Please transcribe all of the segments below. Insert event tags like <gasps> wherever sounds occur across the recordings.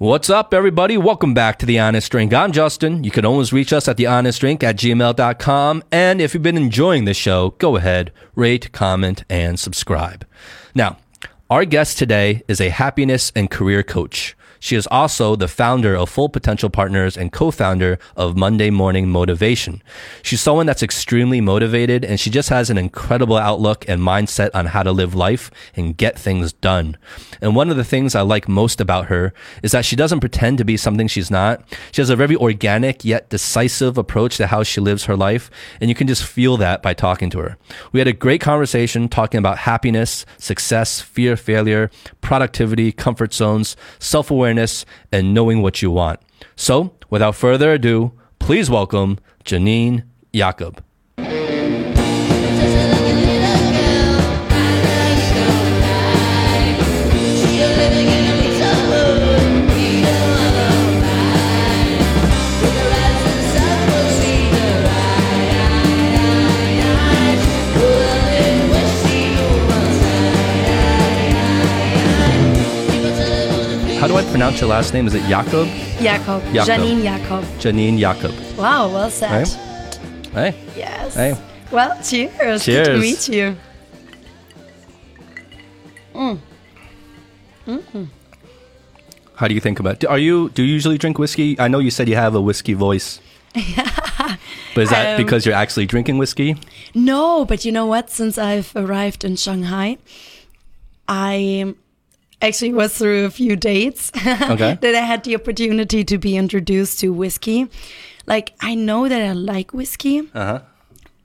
What's up, everybody? Welcome back to The Honest Drink. I'm Justin. You can always reach us at thehonestdrink at gmail.com. And if you've been enjoying this show, go ahead, rate, comment, and subscribe. Now, our guest today is a happiness and career coach. She is also the founder of Full Potential Partners and co-founder of Monday Morning Motivation. She's someone that's extremely motivated and she just has an incredible outlook and mindset on how to live life and get things done. And one of the things I like most about her is that she doesn't pretend to be something she's not. She has a very organic yet decisive approach to how she lives her life. And you can just feel that by talking to her. We had a great conversation talking about happiness, success, fear, failure, productivity, comfort zones, self-awareness, and knowing what you want. So, without further ado, please welcome Janine Jakob. Do I pronounce your last name? Is it Jakob? Jakob. Jakob. Janine Jakob. Janine Jakob. Wow, well said. Hey. Yes. Hey. Well, cheers. Cheers. Good to meet you. How do you think about? Are you do you usually drink whiskey? I know you said you have a whiskey voice. <laughs> but is that Um, because you're actually drinking whiskey? No, but you know what? Since I've arrived in Shanghai, I actually was through a few dates <laughs> Okay. that I had the opportunity to be introduced to whiskey. Like, I know that I like whiskey. Uh huh.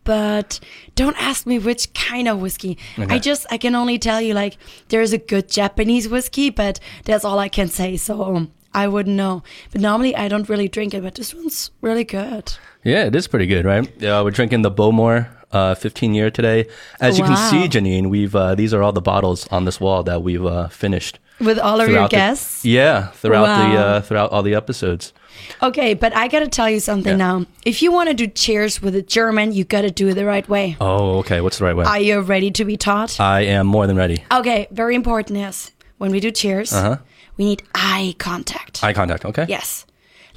but don't ask me which kind of whiskey. Okay. I just I can only tell you like there's a good Japanese whiskey, but that's all I can say. So I wouldn't know. But normally I don't really drink it, but this one's really good. Yeah, it is pretty good, right? Yeah, we're drinking the Bowmore uh, 15 year today. As you can see, Janine, we've uh, these are all the bottles on this wall that we've uh, finished With all of your throughout the- guests. yeah, throughout the uh, throughout all the episodes. Okay, but I gotta tell you something Yeah. now. If you want to do cheers with a German, you gotta do it the right way. Oh, okay. What's the right way? Are you ready to be taught? I am more than ready. okay, very important is when we do cheers, Uh-huh. we need eye contact. Eye contact. Okay. yes.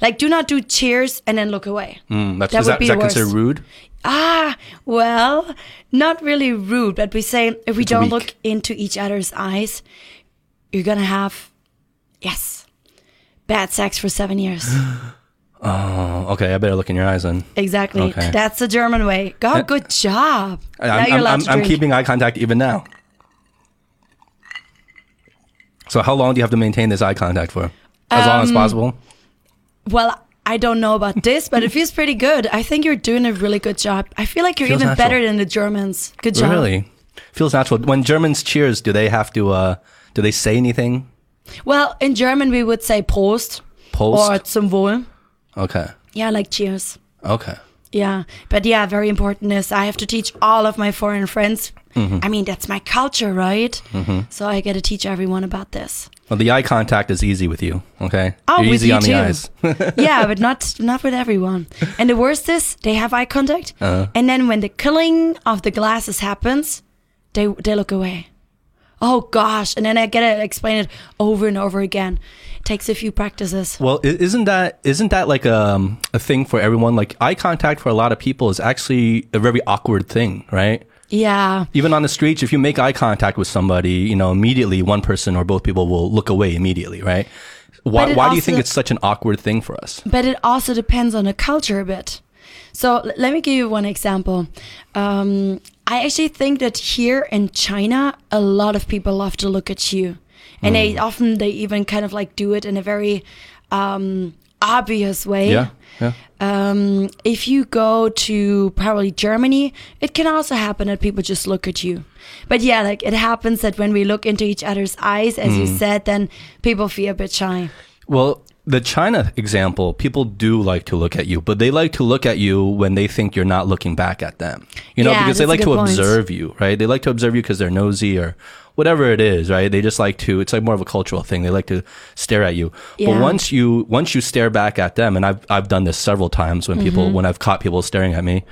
Like, do not do cheers and then look away. Mm, that's, That would that, be is that considered rude? Ah, well, not really rude, but we say if we It's don't weak. look into each other's eyes, you're gonna have, yes, bad sex for seven years. <gasps> Oh, okay. I better look in your eyes then. exactly. Okay. That's the German way. God, good job. I- now I'm, you're I'm, I'm, I'm keeping eye contact even now. So how long do you have to maintain this eye contact for? As long Um, as possible. Well, I don't know about <laughs> this, but it feels pretty good. I think you're doing a really good job. I feel like you're Feels even natural. better than the Germans. Good job. Really, feels natural. When Germans cheers, do they have to? uh Do they say anything? Well, in German we would say Prost, Post. or zum Wohl. okay. Yeah, like cheers. Okay. Yeah, but yeah, very important is I have to teach all of my foreign friends. Mm-hmm. I mean, that's my culture, right? So I got to teach everyone about this. Well, the eye contact is easy with you. Okay. Oh, You're with easy you on the eyes. <laughs> yeah, but not not with everyone. And the worst is they have eye contact, Uh-huh. and then when the killing of the glasses happens, they they look away. Oh gosh! And then I gotta explain it over and over again. It takes a few practices. Well, isn't that isn't that like um, a thing for everyone? Like eye contact for a lot of people is actually a very awkward thing, right? Yeah, Even on the streets, if you make eye contact with somebody, you know, immediately one person or both people will look away immediately, right? Why, why do you think it's such an awkward thing for us? but it also depends on the culture a bit. So let me give you one example. Um, I actually think that here in China, a lot of people love to look at you, and they Mm. often they even kind of like do it in a very um, obvious way. Yeah, yeah. Um, if you go to probably Germany, it can also happen that people just look at you. But yeah, like it happens that when we look into each other's eyes, as Mm. you said, then people feel a bit shy. Well, the China example, people do like to look at you, but they like to look at you when they think you're not looking back at them. You know, Yeah, because they like to point. observe you, right? They like to observe you because they're nosy or whatever it is, right? They just like to. It's like more of a cultural thing. They like to stare at you. But once you once you stare back at them, and I've I've done this several times when Mm-hmm. people when I've caught people staring at me,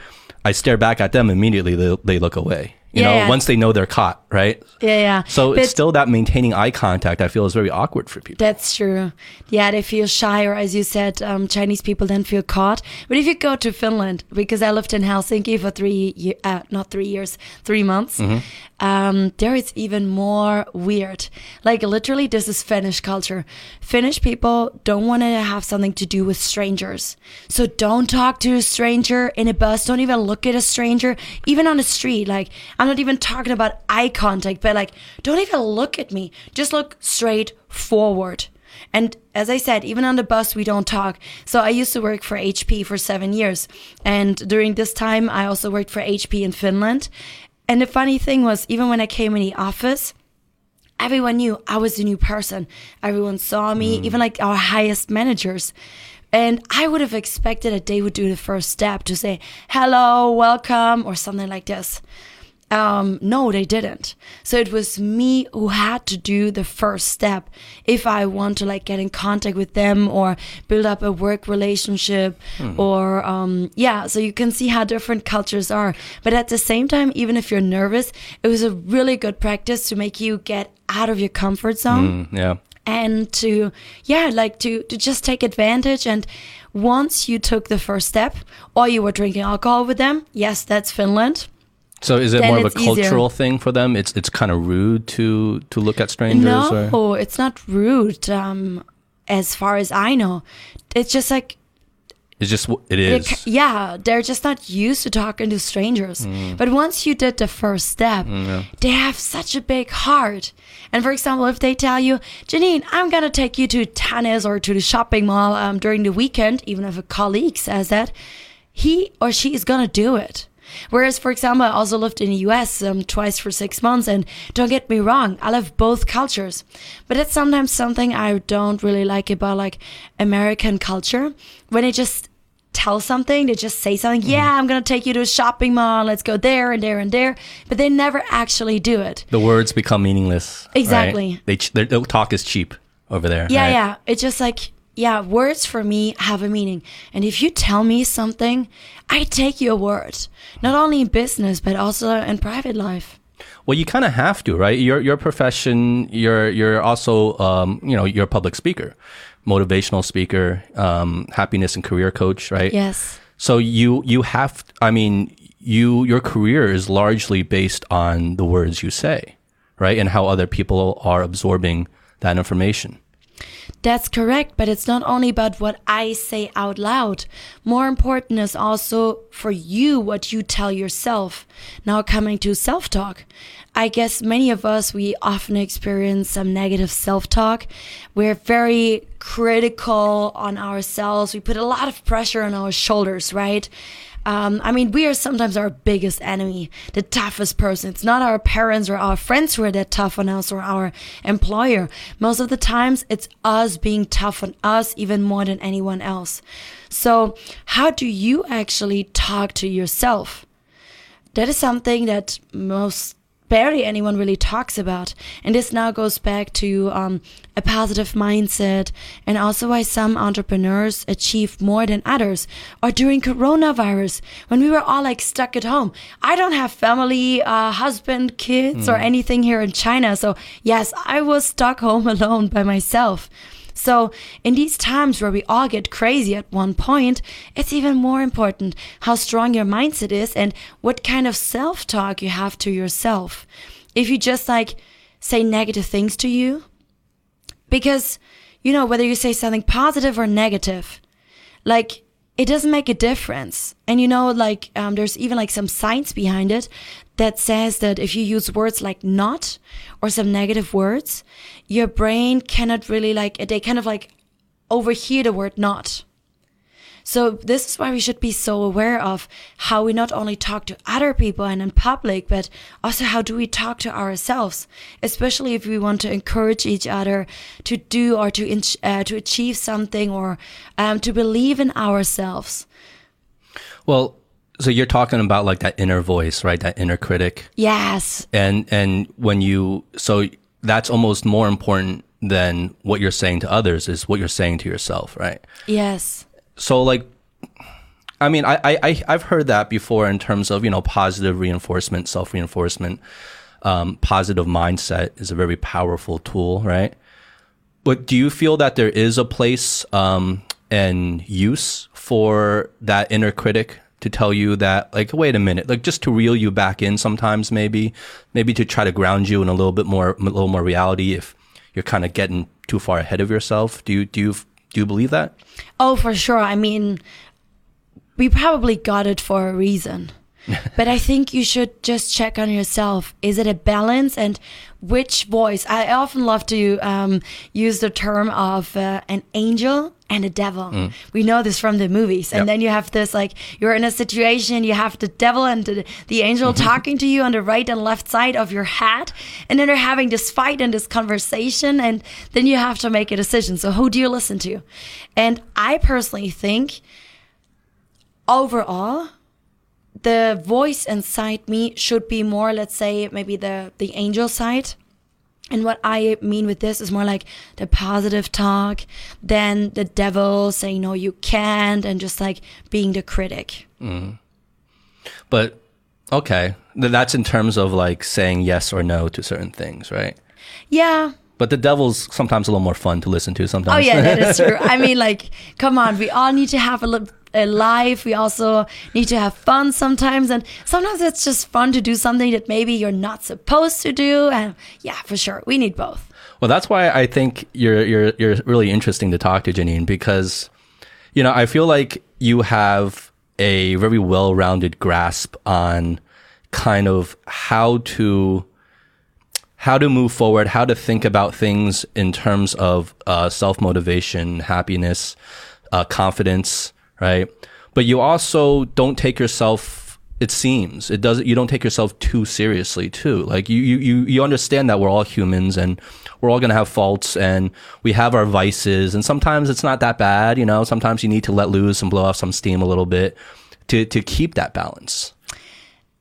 I stare back at them immediately. They they look away. You Yeah, know, yeah. once they know they're caught, right? Yeah, yeah. So But it's still that maintaining eye contact. I feel is very awkward for people. That's true. Yeah, they feel shy, or as you said, um, Chinese people then feel caught. But if you go to Finland, because I lived in Helsinki for three, uh, not three years, three months, um, there is even more weird. Like literally, this is Finnish culture. Finnish people don't want to have something to do with strangers. So don't talk to a stranger in a bus. Don't even look at a stranger, even on the street. Like I'm not even talking about eye contact, but like don't even look at me. Just look straight forward. And as I said, even on the bus, we don't talk. So I used to work for HP for seven years. And during this time, I also worked for HP in Finland. And the funny thing was, even when I came in the office, everyone knew I was the new person. Everyone saw me, mm. even like our highest managers. And I would have expected that they would do the first step to say, hello, welcome, or something like this. Um, no, they didn't. So it was me who had to do the first step if I want to like get in contact with them or build up a work relationship or um, yeah. So you can see how different cultures are. But at the same time, even if you're nervous, it was a really good practice to make you get out of your comfort zone Mm, yeah. and to yeah like to to just take advantage and once you took the first step or you were drinking alcohol with them yes that's finland So is it more of a it's easier. cultural thing for them? It's it's kind of rude to to look at strangers. no Or? it's not rude um as far as i know it's just like It's just it is. yeah, they're just not used to talking to strangers. Mm. But once you did the first step, they have such a big heart. And for example, if they tell you, Janine, I'm gonna take you to tennis or to the shopping mall um, during the weekend, even if a colleague says that, he or she is gonna do it. Whereas, for example, I also lived in the US um, twice for six months, and don't get me wrong, I love both cultures. But it's sometimes something I don't really like about like American culture when they just tell something, they just say something. Yeah, I'm gonna take you to a shopping mall. Let's go there and there and there. But they never actually do it. the words become meaningless. right? Exactly. They ch- their, their talk is cheap over there. Yeah, right? yeah. It's just like, yeah, words for me have a meaning. And if you tell me something, I take your word. Not only in business, but also in private life. Well, you kind of have to, right? Your your profession, you're you're also um, you know you're a public speaker, motivational speaker, um, happiness and career coach, right? Yes. So you you have, I mean, you your career is largely based on the words you say, right, and how other people are absorbing that information. That's correct, but it's not only about what I say out loud. More important is also for you what you tell yourself. Now, coming to self talk, I guess many of us, we often experience some negative self talk. We're very critical on ourselves, we put a lot of pressure on our shoulders, right? Um, I mean, we are sometimes our biggest enemy, the toughest person. It's not our parents or our friends who are that tough on us or our employer. Most of the times, it's us being tough on us even more than anyone else. So, how do you actually talk to yourself? That is something that most barely anyone really talks about. And this now goes back to um, a positive mindset and also why some entrepreneurs achieve more than others. Or during coronavirus, when we were all like stuck at home. I don't have family, uh, husband, kids, or anything here in China. So, yes, I was stuck home <laughs> alone by myself. So, in these times where we all get crazy at one point, it's even more important how strong your mindset is and what kind of self talk you have to yourself. If you just like say negative things to you, because, you know, whether you say something positive or negative, like, it doesn't make a difference. And you know, like, um, there's even like some science behind it that says that if you use words like not or some negative words, your brain cannot really like, they kind of like overhear the word not. So this is why we should be so aware of how we not only talk to other people and in public, but also how do we talk to ourselves, especially if we want to encourage each other to do or to uh, to achieve something or um, to believe in ourselves. Well, so you're talking about like that inner voice, right? That inner critic. Yes, and and when you so that's almost more important than what you're saying to others is what you're saying to yourself right yes, so like I mean, I, I, I've heard that before in terms of, you know, positive reinforcement, self reinforcement. Um, positive mindset is a very powerful tool, right? But do you feel that there is a place um, and use for that inner critic to tell you that, like, wait a minute, like, just to reel you back in sometimes, maybe, maybe to try to ground you in a little bit more, a little more reality if you're kind of getting too far ahead of yourself. Do you, do you, do you believe that? Oh, for sure. I mean, we probably got it for a reason. <laughs> but I think you should just check on yourself. Is it a balance? And which voice? I often love to um, use the term of uh, an angel and a devil. We know this from the movies. And Yep. then you have this like, you're in a situation, you have the devil and the, the angel talking to you on the right and left side of your head. And then they're having this fight and this conversation. And then you have to make a decision. So who do you listen to? And I personally think overall the voice inside me should be more let's say maybe the the angel side. And what i mean with this is more like the positive talk than the devil saying no you can't and just like being the critic. Mm. But okay, that's in terms of like saying yes or no to certain things, right? yeah. But the devil's sometimes a little more fun to listen to sometimes. oh yeah that is true. <laughs> I mean like come on we all need to have a little life we also need to have fun sometimes. And sometimes it's just fun to do something that maybe you're not supposed to do. And yeah for sure we need both. Well, that's why I think you're you're you're really interesting to talk to, Janine, because you know I feel like you have a very well-rounded grasp on kind of how to how to move forward, how to think about things in terms of uh, self motivation, happiness, uh, confidence, right? But you also don't take yourself. It seems it doesn't. You don't take yourself too seriously, too. Like you, you, you, you understand that we're all humans and we're all gonna have faults and we have our vices and sometimes it's not that bad. You know, sometimes you need to let loose and blow off some steam a little bit to to keep that balance.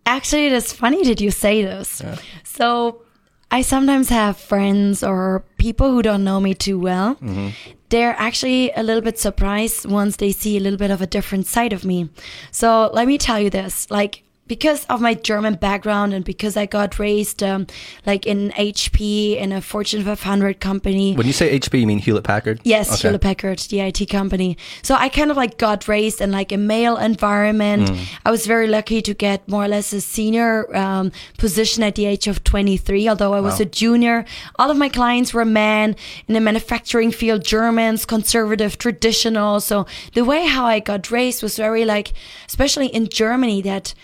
Actually, it is funny that you say this. So, I sometimes have friends or people who don't know me too well. Mm-hmm. They're actually a little bit surprised once they see a little bit of a different side of me. So, let me tell you this like, because of my German background and because I got raised um, like in HP in a Fortune 500 company. When you say HP, you mean Hewlett Packard? Yes, Okay. Hewlett Packard, the IT company. So I kind of like got raised in like a male environment. I was very lucky to get more or less a senior um, position at the age of 23, although I was Wow. a junior. All of my clients were men in the manufacturing field, Germans, conservative, traditional. So the way how I got raised was very like, especially in Germany, that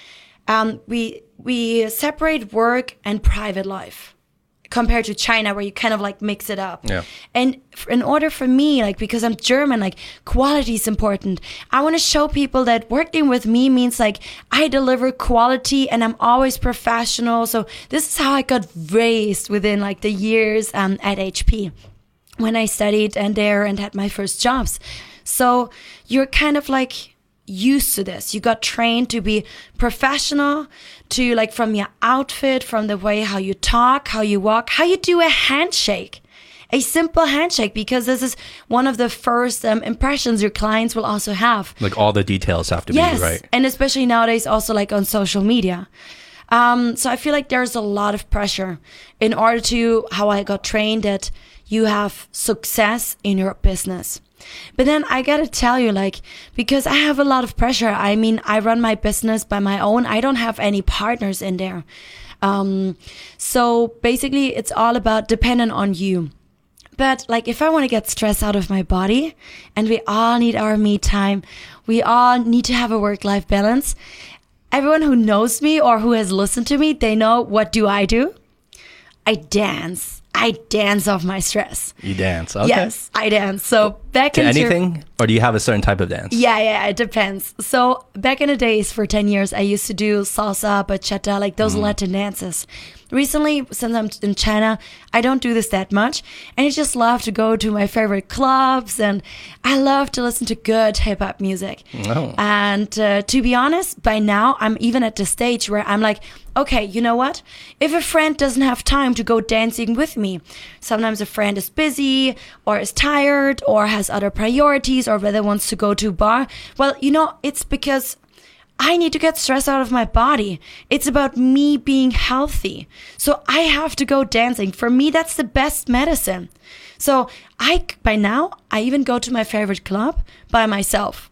um, we we separate work and private life compared to China where you kind of like mix it up. Yeah. And in order for me, like because I'm German, like quality is important. I want to show people that working with me means like I deliver quality and I'm always professional. So this is how I got raised within like the years um, at HP when I studied and there and had my first jobs. So you're kind of like used to this. You got trained to be professional, to like from your outfit, from the way how you talk, how you walk, how you do a handshake. A simple handshake, because this is one of the first um, impressions your clients will also have. Like all the details have to Yes, be right. and especially nowadays, also like on social media. Um, so I feel like there's a lot of pressure in order to how I got trained that you have success in your business. But then I gotta tell you, like, because I have a lot of pressure. I mean, I run my business by my own. I don't have any partners in there. Um, so basically, it's all about dependent on you. But like, if I want to get stress out of my body, and we all need our me time, we all need to have a work life balance. Everyone who knows me or who has listened to me, they know what do I do? I dance. I dance off my stress. You dance. Okay. Yes, I dance. So back To anything, or do you have a certain type of dance? yeah, yeah, it depends. So back in the days, for ten years, I used to do salsa, bachata, like those mm. Latin dances. Recently, since I'm in China, I don't do this that much. And I just love to go to my favorite clubs and I love to listen to good hip hop music. Oh. And uh, to be honest, by now, I'm even at the stage where I'm like, okay, you know what? If a friend doesn't have time to go dancing with me, sometimes a friend is busy or is tired or has other priorities or rather wants to go to a bar, well, you know, it's because I need to get stress out of my body. It's about me being healthy. So I have to go dancing. For me, that's the best medicine. So I, by now, I even go to my favorite club by myself.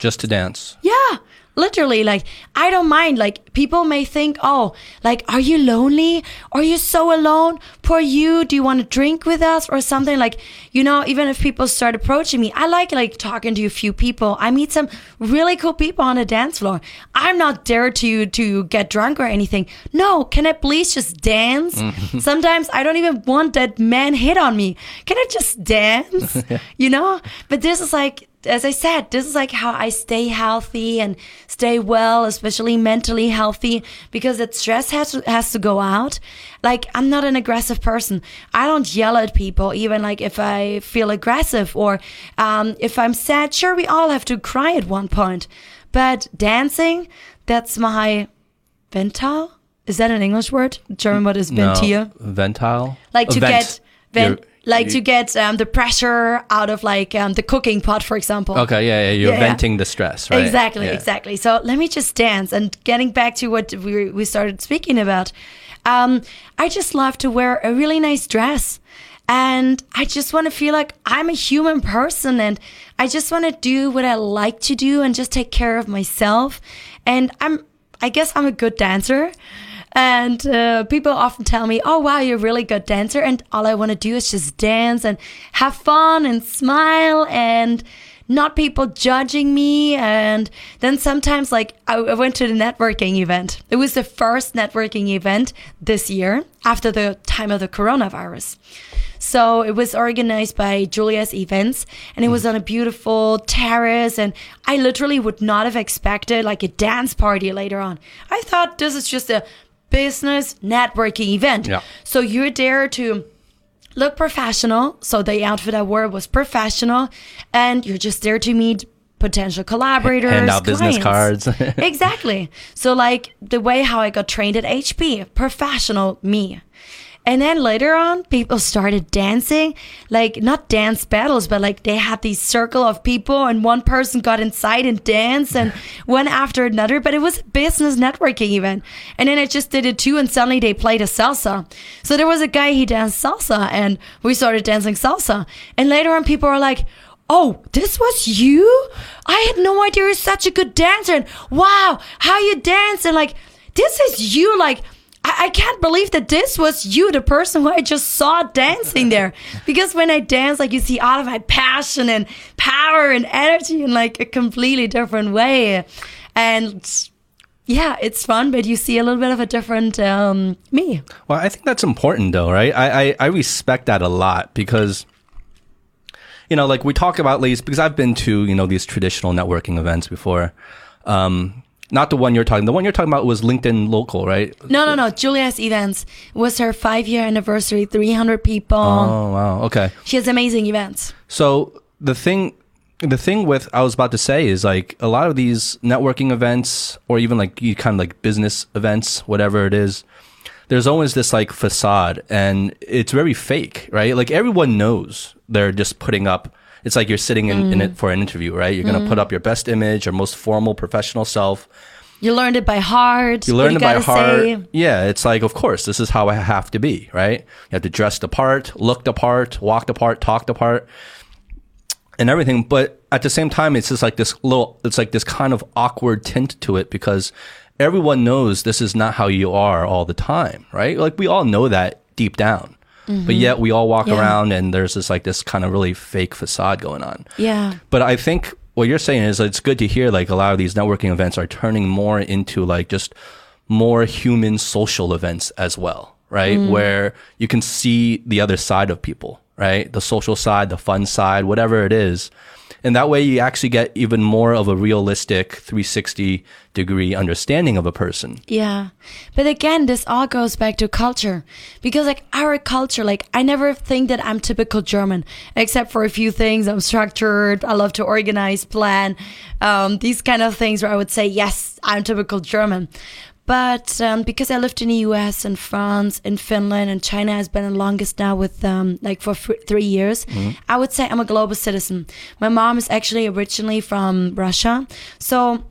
Just to dance. Yeah literally like i don't mind like people may think oh like are you lonely? Are you so alone? Poor you. Do you want to drink with us? or something like you know even if people start approaching me i like like talking to a few people. I meet some really cool people on the dance floor. I'm not there to to get drunk or anything. No can i please just dance? Mm. <laughs> Sometimes i don't even want that man hit on me. Can i just dance? <laughs> You know? But this is like as I said, this is like how I stay healthy and stay well, especially mentally healthy, because that stress has to, has to go out. Like I'm not an aggressive person. I don't yell at people, even like if I feel aggressive or um, if I'm sad. Sure, we all have to cry at one point, but dancing, that's my ventile. Is that an English word? German word is ventil. No, ventile. Like to get vent, like you- to get um, the pressure out of like um, the cooking pot, for example. Okay, yeah, yeah. You're Yeah. venting the stress, right? Exactly, Yeah. exactly. So let me just dance. And getting back to what we, we started speaking about, um, I just love to wear a really nice dress. And I just want to feel like I'm a human person and I just want to do what I like to do and just take care of myself. And I'm, I guess I'm a good dancer. And uh, people often tell me, oh, wow, you're a really good dancer. And all I want to do is just dance and have fun and smile and not people judging me. And then sometimes, like, I, I went to the networking event. It was the first networking event this year after the time of the coronavirus. So it was organized by Julia's Events and it was on a beautiful terrace. And I literally would not have expected like a dance party later on. I thought this is just a business networking event. Yeah. So you're there to look professional. So the outfit I wore was professional, and you're just there to meet potential collaborators, Hand out business cards. <laughs> exactly. So like the way how I got trained at HP, professional me. And then later on, people started dancing, like not dance battles, but like they had these circle of people, and one person got inside and danced, and <laughs> one after another. But it was a business networking event, and then I just did it too, and suddenly they played a salsa. So there was a guy he danced salsa, and we started dancing salsa. And later on, people were like, Oh, this was you? I had no idea you're such a good dancer. And wow, how you dance. And like, this is you. Like, I, I can't believe that this was you, the person who I just saw dancing there. <laughs> Because when I dance, like, you see all of my passion and power and energy in like a completely different way. And yeah, it's fun, but you see a little bit of a different um, me. Well, I think that's important though, right? I, I, I respect that a lot because, you know, like we talk about these because I've been to, you know, these traditional networking events before. Um, not the one you're talking. The one you're talking about was LinkedIn local, right? No, no, no. Julia's events was her five year anniversary, 300 people. Oh wow, okay. She has amazing events. So the thing, the thing with I was about to say is like a lot of these networking events, or even like you kind of like business events, whatever it is. There's always this like facade, and it's very fake, right? Like everyone knows they're just putting up. It's like you're sitting in, in it mm. for an interview, right? You're gonna put up mm. your best image, your most formal professional self. You learned it by heart. You what learn it by heart. say. Yeah, it's like, of course, this is how I have to be, right? You have to dress the part, look the part, walk the part, talk the part, and everything. But at the same time, it's just like this little, it's like this kind of awkward tint to it because everyone knows this is not how you are all the time, right? Like we all know that deep down. But yet we all walk Mm-hmm. Yeah. around and there's this like this kind of really fake facade going on. Yeah. But I think what you're saying is it's good to hear like a lot of these networking events are turning more into like just more human social events as well, right? Where you can see the other side of people, right? The social side, the fun side, whatever it is. And that way you actually get even more of a realistic 360 degree understanding of a person. Yeah. But again, this all goes back to culture. Because like our culture, like I never think that I'm typical German, except for a few things. I'm structured. I love to organize, plan, um, these kind of things where I would say, yes, I'm typical German. But um, because I lived in the US and France and Finland and China has been the longest now with um, like for f- three years, I would say I'm a global citizen. My mom is actually originally from Russia. So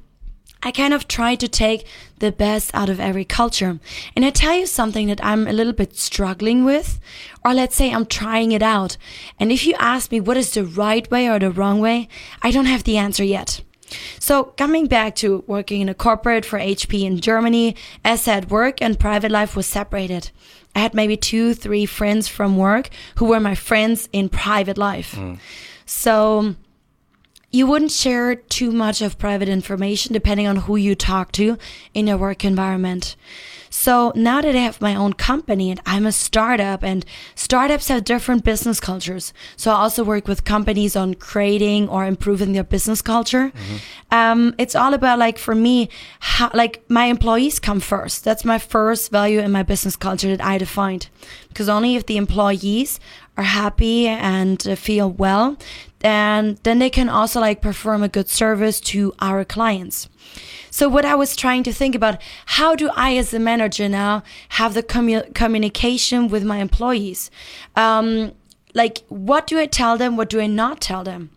I kind of try to take the best out of every culture. And I tell you something that I'm a little bit struggling with, or let's say I'm trying it out. And if you ask me what is the right way or the wrong way, I don't have the answer yet. So coming back to working in a corporate for HP in Germany, as said, work and private life was separated. I had maybe two, three friends from work who were my friends in private life. Mm. So you wouldn't share too much of private information depending on who you talk to in your work environment. So now that I have my own company and I'm a startup and startups have different business cultures. So I also work with companies on creating or improving their business culture. Um, it's all about like for me, how, like my employees come first. That's my first value in my business culture that I defined because only if the employees are happy and feel well, then then they can also like perform a good service to our clients. So what I was trying to think about, how do I as a manager now have the commu- communication with my employees? Um, like what do I tell them? What do I not tell them?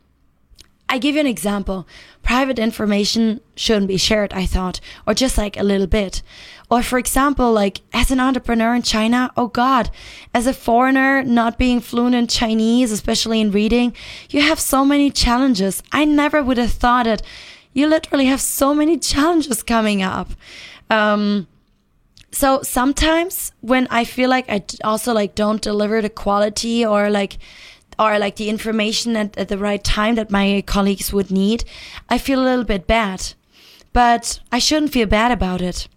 I give you an example. Private information shouldn't be shared, I thought, or just like a little bit. Or for example, like as an entrepreneur in China, oh God, as a foreigner not being fluent in Chinese, especially in reading, you have so many challenges. I never would have thought it. You literally have so many <laughs> challenges coming up. Um, so sometimes when I feel like I also like don't deliver the quality or like or like the information at, at the right time that my colleagues would need, I feel a little bit bad. But I shouldn't feel bad about it.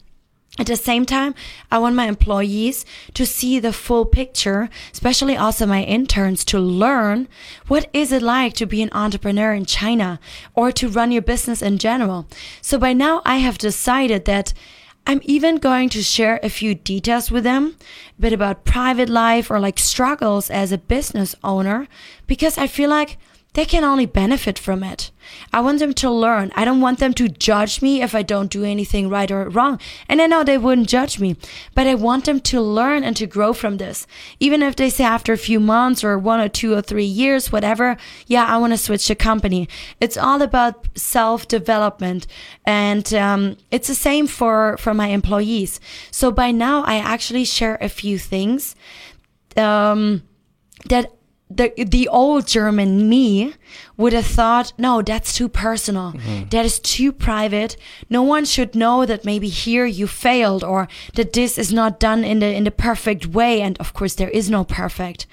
At the same time, I want my employees to see the full picture, especially also my interns to learn what is it like to be an entrepreneur in China or to run your business in general. So by now I have decided that I'm even going to share a few details with them, a bit about private life or like struggles as a business owner, because I feel like they can only benefit from it. I want them to learn. I don't want them to judge me if I don't do anything right or wrong. And I know they wouldn't judge me, but I want them to learn and to grow from this. Even if they say after a few months or one or two or three years, whatever, yeah, I want to switch the company. It's all about self development. And um, it's the same for, for my employees. So by now, I actually share a few things um, that the the old German me would have thought, no, that's too personal. Mm-hmm. That is too private. No one should know that maybe here you failed or that this is not done in the in the perfect way. And of course, there is no perfect.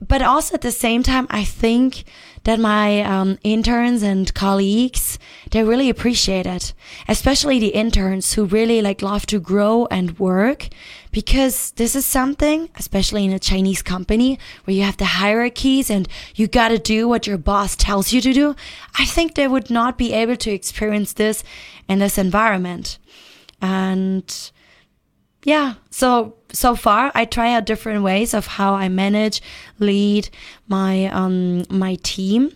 But also at the same time, I think that my um, interns and colleagues they really appreciate it, especially the interns who really like love to grow and work, because this is something, especially in a Chinese company where you have the hierarchies and you got to do what your boss tells you to do. I think they would not be able to experience this in this environment, and yeah so so far i try out different ways of how i manage lead my um my team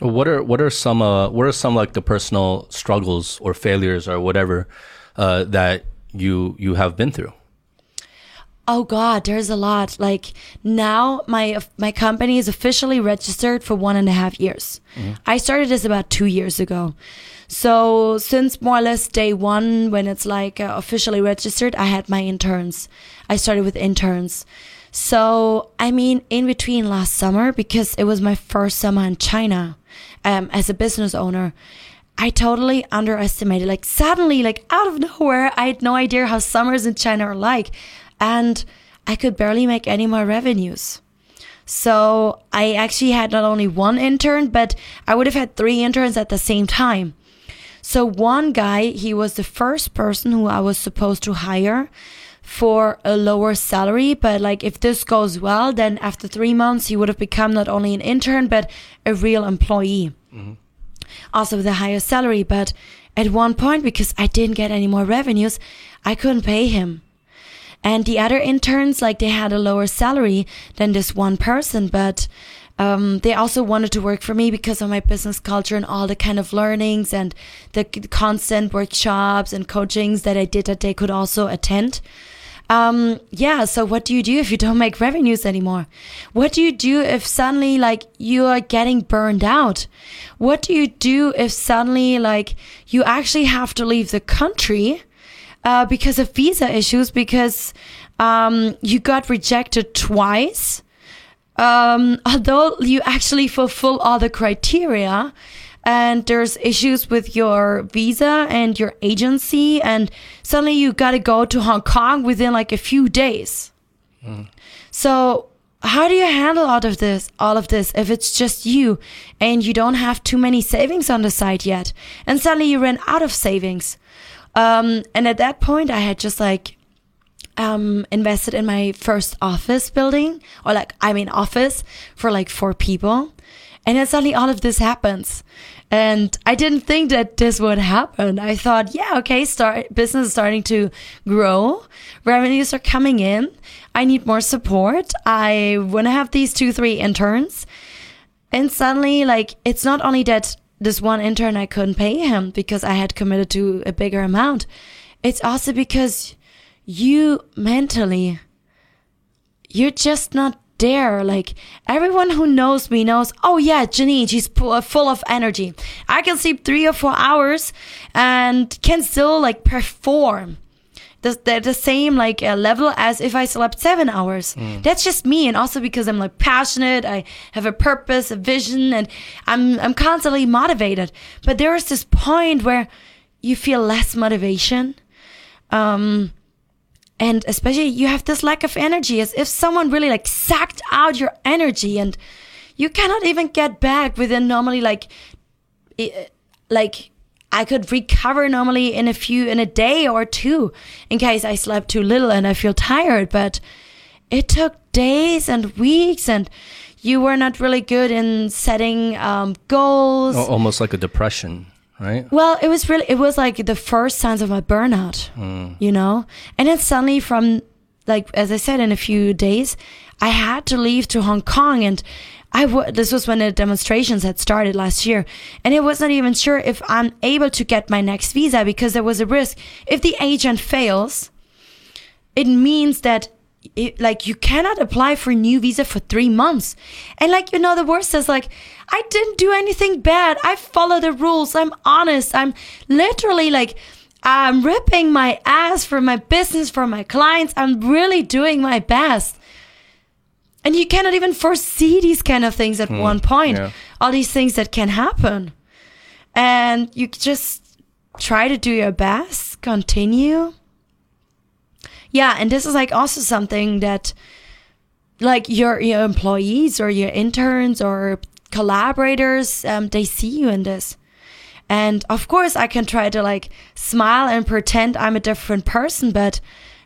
What are what are some uh, what are some like the personal struggles or failures or whatever uh, that you you have been through? Oh god there's a lot. Like now my my company is officially registered for one and a half years. I started this about two years ago. So since more or less day one when it's like uh, officially registered i had my interns. I started with interns. So i mean in between last summer because it was my first summer in china um, as a business owner I totally underestimated. Like suddenly, like out of nowhere, I had no idea how summers in China are like, and I could barely make any more revenues. So I actually had not only one intern, but I would have had three interns at the same time. So one guy, he was the first person who I was supposed to hire for a lower salary. But like if this goes well, then after three months, he would have become not only an intern, but a real employee. Mm-hmm. Also with a higher salary. But at one point, because I didn't get any more revenues, I couldn't pay him. And the other interns, like they had a lower salary than this one person, but um, they also wanted to work for me because of my business culture and all the kind of learnings and the constant workshops and coachings that I did that they could also attend. Um, yeah, so what do you do if you don't make revenues anymore? What do you do if suddenly like you are getting burned out? What do you do if suddenly like you actually have to leave the country? Uh, because of visa issues because um, you got rejected twice. Um, although you actually fulfill all the criteria, and there's issues with your visa and your agency, and suddenly you got to go to Hong Kong within like a few days. So how do you handle all of this all of this if it's just you and you don't have too many savings on the side yet and suddenly you ran out of savings um, and at that point i had just like um, invested in my first office building or like i mean office for like four people. And then suddenly all of this happens. And i didn't think that this would happen. I thought yeah okay start business is starting to grow. Revenues are coming in. I need more support. I want to have these two three interns. And suddenly like it's not only that this one intern i couldn't pay him because i had committed to a bigger amount it's also because you mentally you're just not there. Like everyone who knows me knows, oh yeah, Janine, she's uh, full of energy. I can sleep three or four hours and can still like perform. The, the, the same like uh, level as if I slept seven hours. That's just me, and also because I'm like passionate, I have a purpose, a vision, and I'm I'm constantly motivated. But there is this point where you feel less motivation, um, and especially you have this lack of energy as if someone really like sucked out your energy and you cannot even get back within normally like like I could recover normally in a few in a day or two in case I slept too little and I feel tired but it took days and weeks and you were not really good in setting um, goals Almost like a depression, right? well, it was really, it was like the first signs of my burnout, you know? And then suddenly, from like, as I said, in a few days, I had to leave to Hong Kong. And I w- this was when the demonstrations had started last year. And I wasn't even sure if I'm able to get my next visa because there was a risk. If the agent fails, it means that it, like you cannot apply for a new visa for three months. And like you know the worst is like i didn't do anything bad. I follow the rules. I'm honest. I'm literally like i'm ripping my ass for my business for my clients. I'm really doing my best and you cannot even foresee these kind of things at one point. Yeah. all these things that can happen. And you just try to do your best continue. Yeah and this is like also something that like your your employees or your interns or collaborators um, they see you in this. And of course i can try to like smile and pretend i'm a different person but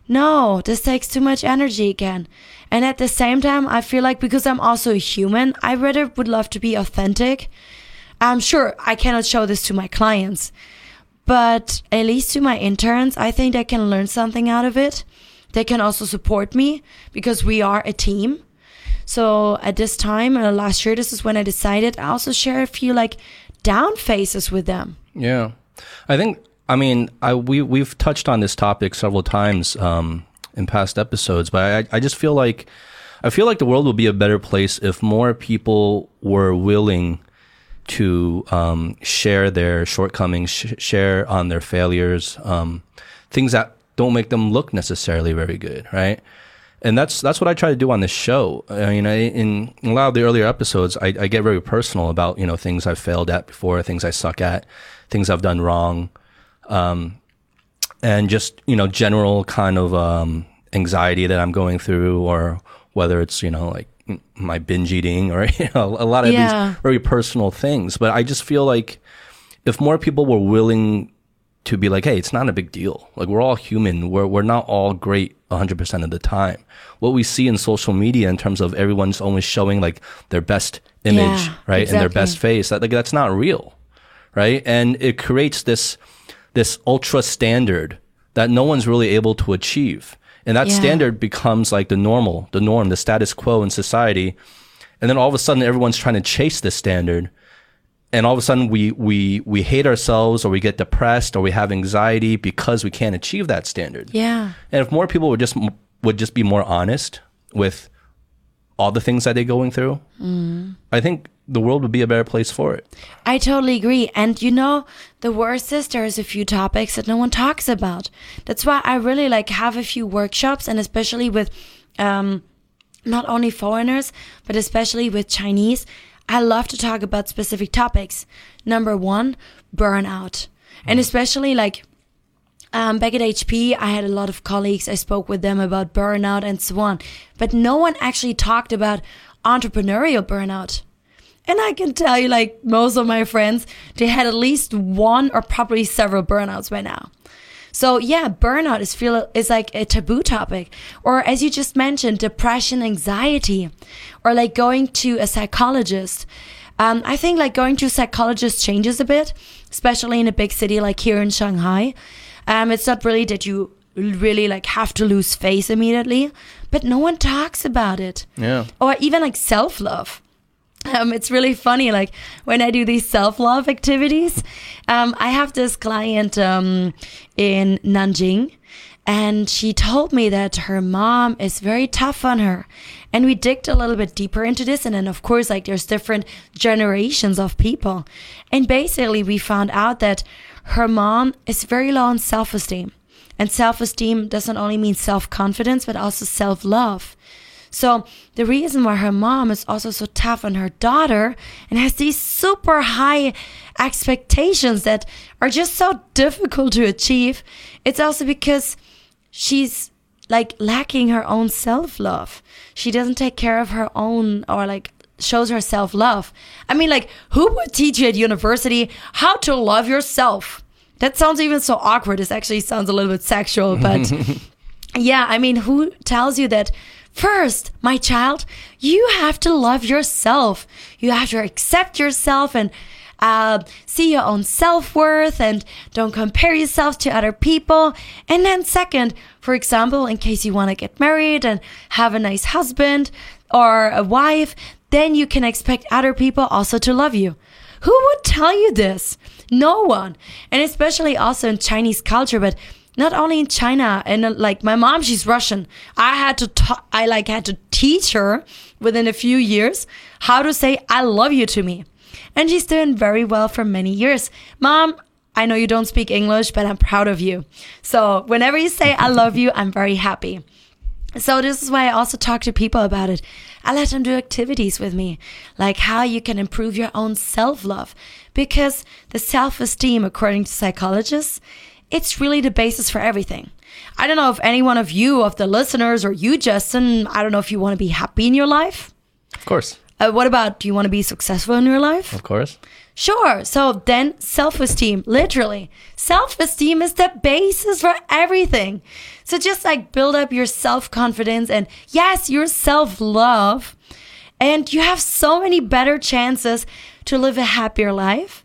no this takes too much energy again and at the same time i feel like because i'm also a human i rather would love to be authentic i'm sure i cannot show this to my clients but at least to my interns, I think they can learn something out of it. They can also support me because we are a team. So at this time, uh, last year, this is when I decided I also share a few like down faces with them. Yeah, I think. I mean, I we we've touched on this topic several times um, in past episodes, but I I just feel like I feel like the world would be a better place if more people were willing to um, share their shortcomings, sh- share on their failures, um, things that don't make them look necessarily very good, right? And that's that's what I try to do on this show. I mean, I, in a lot of the earlier episodes, I, I get very personal about you know things I've failed at before, things I suck at, things I've done wrong, um, and just you know general kind of um, anxiety that I'm going through, or whether it's you know like my binge eating or <laughs> you know a lot of Yeah. these very personal things. But I just feel like if more people were willing to be like, hey, it's not a big deal. Like we're all human. We're we're not all great 100% of the time. What we see in social media in terms of everyone's always showing like their best image, Yeah, right? And their best face. That like that's not real. Right? And it creates this this ultra standard that no one's really able to achieve. And that Yeah. standard becomes like the normal, the norm, the status quo in society. And then all of a sudden everyone's trying to chase this standard and all of a sudden we we we hate ourselves or we get depressed or we have anxiety because we can't achieve that standard. Yeah. And if more people would just would just be more honest with all the things that they're going through, mm. I think the world would be a better place for it. I totally agree. And you know, the worst is there's a few topics that no one talks about. That's why I really like have a few workshops and especially with um not only foreigners, but especially with Chinese. I love to talk about specific topics. Number one, burnout. And especially like um, back at HP, I had a lot of colleagues. I spoke with them about burnout and so on. But no one actually talked about entrepreneurial burnout. And I can tell you, like most of my friends, they had at least one or probably several burnouts by now. So yeah, burnout is feel is like a taboo topic, or as you just mentioned, depression, anxiety, or like going to a psychologist. Um, I think like going to a psychologist changes a bit, especially in a big city like here in Shanghai. Um, it's not really that you really like have to lose face immediately, but no one talks about it Yeah. or even like self love. Um, it's really funny, like when I do these self love activities. Um, I have this client um, in Nanjing, and she told me that her mom is very tough on her. And we digged a little bit deeper into this, and then of course, like there's different generations of people, and basically we found out that her mom is very low on self esteem. And self esteem doesn't only mean self confidence, but also self love. So the reason why her mom is also so tough on her daughter and has these super high expectations that are just so difficult to achieve, it's also because she's like lacking her own self love. She doesn't take care of her own or like shows her self love. I mean, like, who would teach you at university how to love yourself? That sounds even so awkward. This actually sounds a little bit sexual, but <laughs> yeah, I mean, who tells you that? First, my child, you have to love yourself. You have to accept yourself and uh, see your own self worth and don't compare yourself to other people. And then, second, for example, in case you want to get married and have a nice husband or a wife, then you can expect other people also to love you. Who would tell you this? No one. And especially also in Chinese culture, but not only in China and uh, like my mom, she's Russian. I had to, ta- I like had to teach her within a few years how to say I love you to me. And she's doing very well for many years. Mom, I know you don't speak English, but I'm proud of you. So whenever you say I love you, I'm very happy. So this is why I also talk to people about it. I let them do activities with me, like how you can improve your own self-love because the self-esteem according to psychologists, it's really the basis for everything. I don't know if any one of you of the listeners or you Justin, I don't know if you want to be happy in your life. Of course. Uh, what about do you want to be successful in your life? Of course. Sure. So then self esteem, literally. Self esteem is the basis for everything. So just like build up your self confidence and yes, your self love. And you have so many better chances to live a happier life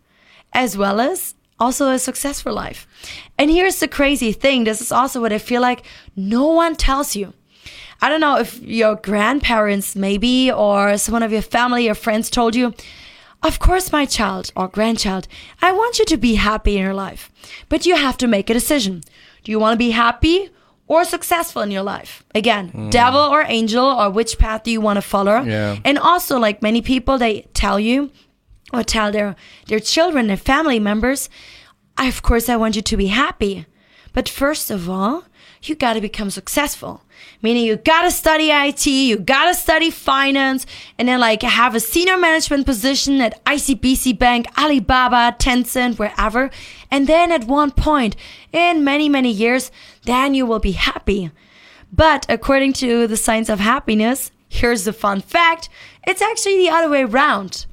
as well as also a successful life. And here's the crazy thing this is also what I feel like no one tells you. I don't know if your grandparents, maybe, or someone of your family or friends told you, of course, my child or grandchild, I want you to be happy in your life, but you have to make a decision. Do you want to be happy or successful in your life? Again, mm. devil or angel, or which path do you want to follow? Yeah. And also, like many people, they tell you or tell their, their children, their family members, I, of course, I want you to be happy. But first of all, you got to become successful. Meaning you got to study IT, you got to study finance, and then like have a senior management position at ICBC Bank, Alibaba, Tencent, wherever. And then at one point in many, many years, then you will be happy. But according to the science of happiness, here's the fun fact. It's actually the other way around.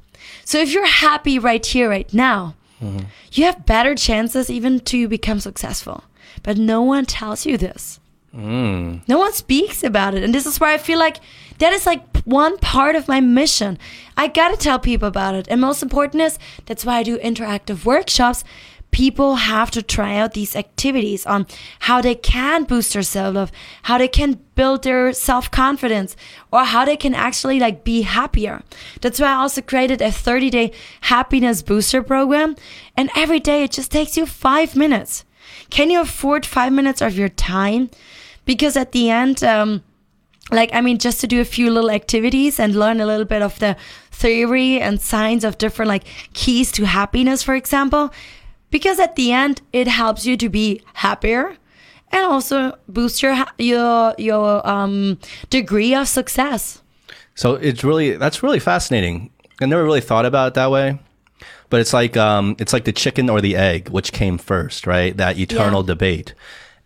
So if you're happy right here, right now, mm-hmm. You have better chances even to become successful. But no one tells you this. Mm. No one speaks about it. And this is where I feel like that is like one part of my mission. I gotta tell people about it. And most important is that's why I do interactive workshops. People have to try out these activities on how they can boost their self love, how they can build their self confidence, or how they can actually like be happier. That's why I also created a 30 day happiness booster program. And every day it just takes you five minutes. Can you afford five minutes of your time? Because at the end, um, like i mean just to do a few little activities and learn a little bit of the theory and science of different like keys to happiness for example because at the end it helps you to be happier and also boost your your your um degree of success So it's really that's really fascinating. I never really thought about it that way. But it's like um, it's like the chicken or the egg, which came first, right? That eternal Yeah. debate.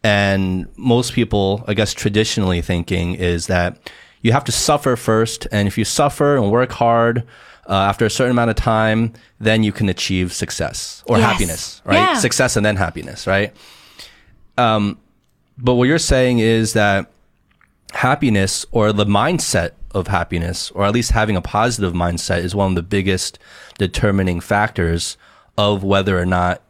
And most people, I guess, traditionally thinking is that you have to suffer first, and if you suffer and work hard uh, after a certain amount of time, then you can achieve success or Yes. happiness, right? Yeah. Success and then happiness, right? Um, but what you're saying is that happiness or the mindset of happiness, or at least having a positive mindset, is one of the biggest determining factors of whether or not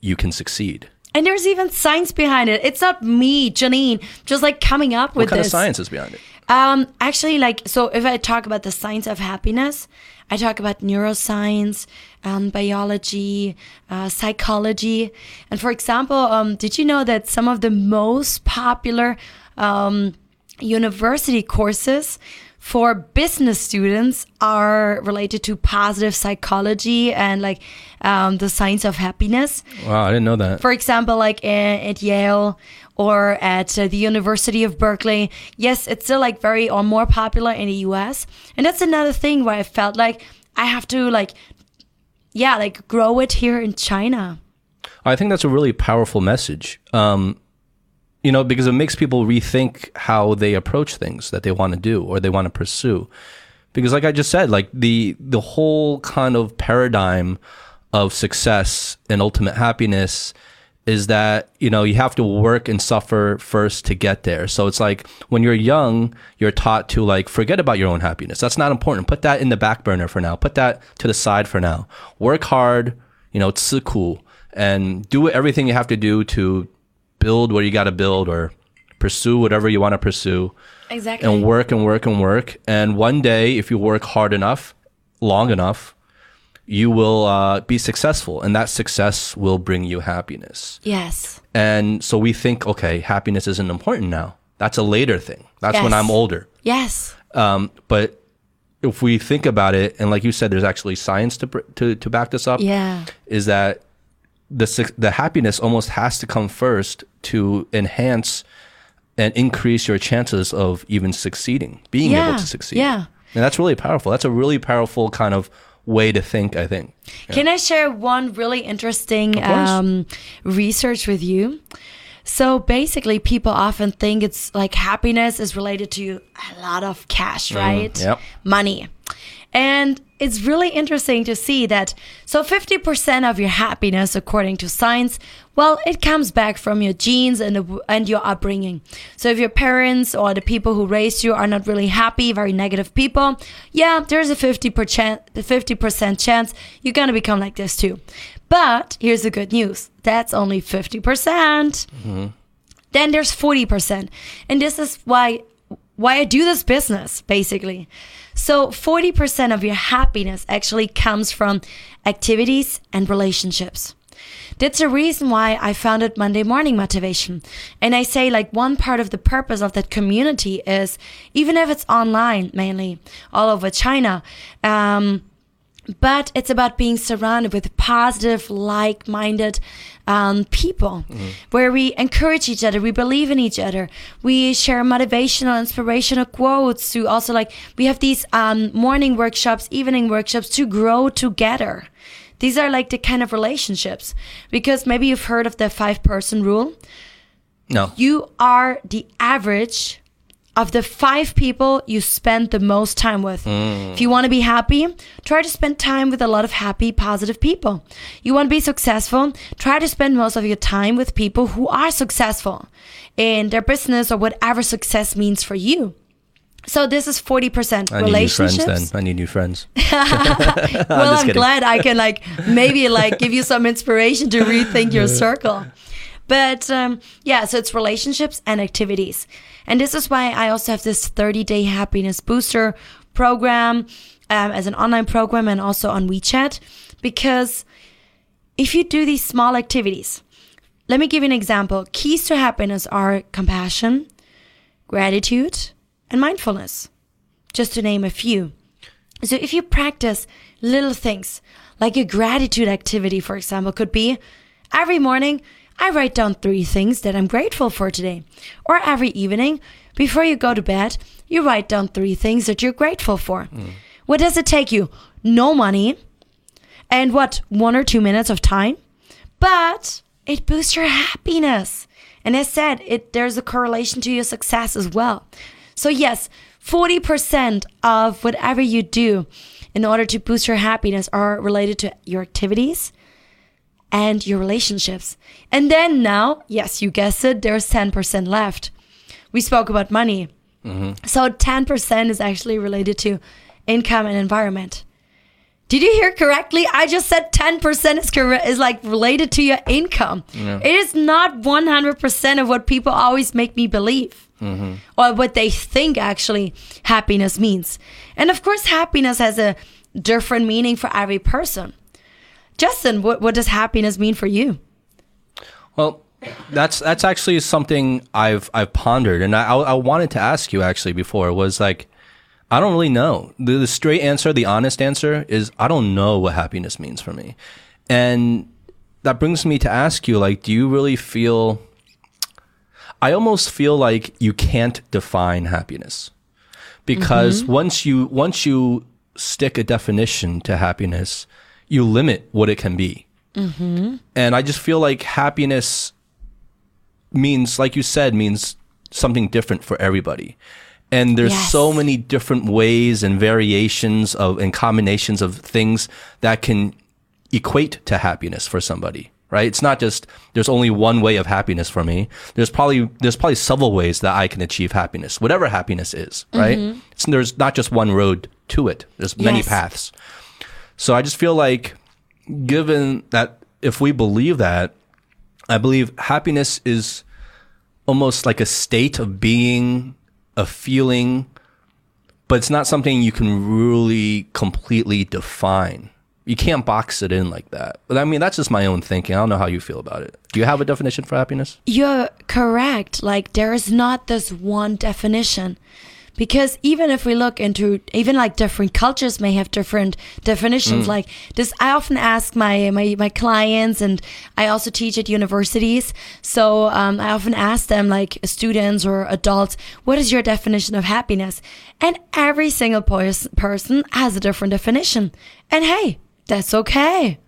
you can succeed. and there's even science behind it it's not me janine just like coming up with What kind this of science is behind it? Um, actually, like, so if I talk about the science of happiness, I talk about neuroscience, um, biology, uh, psychology. And for example, um, did you know that some of the most popular um, university courses for business students are related to positive psychology and like um, the science of happiness? Wow, I didn't know that. for example, like a- at Yale or at uh, the University of Berkeley. Yes, it's still like very or more popular in the US. And that's another thing where I felt like I have to like, yeah, like grow it here in China. I think that's a really powerful message. Um, you know, because it makes people rethink how they approach things that they want to do or they want to pursue. Because, like I just said, like the the whole kind of paradigm of success and ultimate happiness is that you know you have to work and suffer first to get there. So it's like when you're young, you're taught to like forget about your own happiness. That's not important. Put that in the back burner for now. Put that to the side for now. Work hard. You know, 吃苦 and do everything you have to do to build what you got to build or pursue whatever you want to pursue Exactly. and work and work and work. And one day, if you work hard enough, long enough, you will uh, be successful, and that success will bring you happiness. yes. And so we think, okay, happiness isn't important now. That's a later thing. That's when I'm older. Yes. Um, but if we think about it, and like you said, there's actually science to to to back this up. Yeah. Is that the the happiness almost has to come first to enhance and increase your chances of even succeeding, being Yeah, able to succeed. yeah. and that's really powerful. That's a really powerful kind of way to think. I think. Can I share one really interesting um, research with you? So basically, people often think it's like happiness is related to a lot of cash, right? yep. Money. And it's really interesting to see that so 50% of your happiness, according to science, well, it comes back from your genes and, the, and your upbringing. So if your parents or the people who raised you are not really happy, very negative people, yeah, there's a 50%, 50% chance you're going to become like this too. But here's the good news. That's only 50%. percent mm-hmm. Then there's 40%. And this is why why I do this business basically. So 40% of your happiness actually comes from activities and relationships. That's the reason why I founded Monday Morning Motivation. And I say like one part of the purpose of that community is even if it's online mainly all over China, um, but it's about being surrounded with positive, like minded um, people where we encourage each other, we believe in each other, we share motivational, inspirational quotes to also like, we have these um, morning workshops, evening workshops to grow together. These are like the kind of relationships because maybe you've heard of the five person rule No. you are the average of the five people you spend the most time with. If you want to be happy, try to spend time with a lot of happy, positive people. You want to be successful, try to spend most of your time with people who are successful in their business or whatever success means for you. So this is 40% I need new friends relationships. then. I need new friends. <laughs> <laughs> well, just I'm glad I can like maybe like give you some inspiration to rethink your circle. But um, yeah, so it's relationships and activities, and this is why I also have this 30 day happiness booster program um, as an online program and also on WeChat because if you do these small activities, let me give you an example. Keys to happiness are compassion, gratitude, and mindfulness, just to name a few. So if you practice little things, like a gratitude activity, for example, could be every morning I write down three things that I'm grateful for today. Or every evening, before you go to bed, you write down three things that you're grateful for. Hmm. What does it take you? No money. And what, one or two minutes of time? But it boosts your happiness. And as said, it there's a correlation to your success as well. So yes, 40% of whatever you do in order to boost your happiness are related to your activities and your relationships. And then now, yes, you guessed it, there's 10% left. We spoke about money. Mm-hmm. So 10% is actually related to income and environment. Did you hear correctly? I just said 10% is correct is like related to your income. It is not 100% of what people always make me believe. Mm-hmm. Or what they think actually happiness means. And of course happiness has a different meaning for every person. Justin, what, what does happiness mean for you? Well, that's that's actually something I've I've pondered, and I I wanted to ask you actually before was like, I don't really know. The, the straight answer, the honest answer is I don't know what happiness means for me, and that brings me to ask you like, do you really feel? I almost feel like you can't define happiness because mm-hmm. once you once you stick a definition to happiness, you limit what it can be. Mm-hmm. And I just feel like happiness means, like you said, means something different for everybody. And there's Yes. so many different ways and variations of and combinations of things that can equate to happiness for somebody. Right? It's not just there's only one way of happiness for me. There's probably there's probably several ways that I can achieve happiness, whatever happiness is. Right? Mm-hmm. It's, there's not just one road to it. There's many Yes. paths. So I just feel like, given that if we believe that, I believe happiness is almost like a state of being, a feeling, but it's not something you can really completely define. You can't box it in like that. But I mean, that's just my own thinking. I don't know how you feel about it. Do you have a definition for happiness? You're correct. Like there is not this one definition. Because even if we look into even like different cultures may have different definitions. Like this I often ask my, my my clients and I also teach at universities. So um, I often ask them like students or adults, what is your definition of happiness? And every single pers- person has a different definition. And hey, that's okay.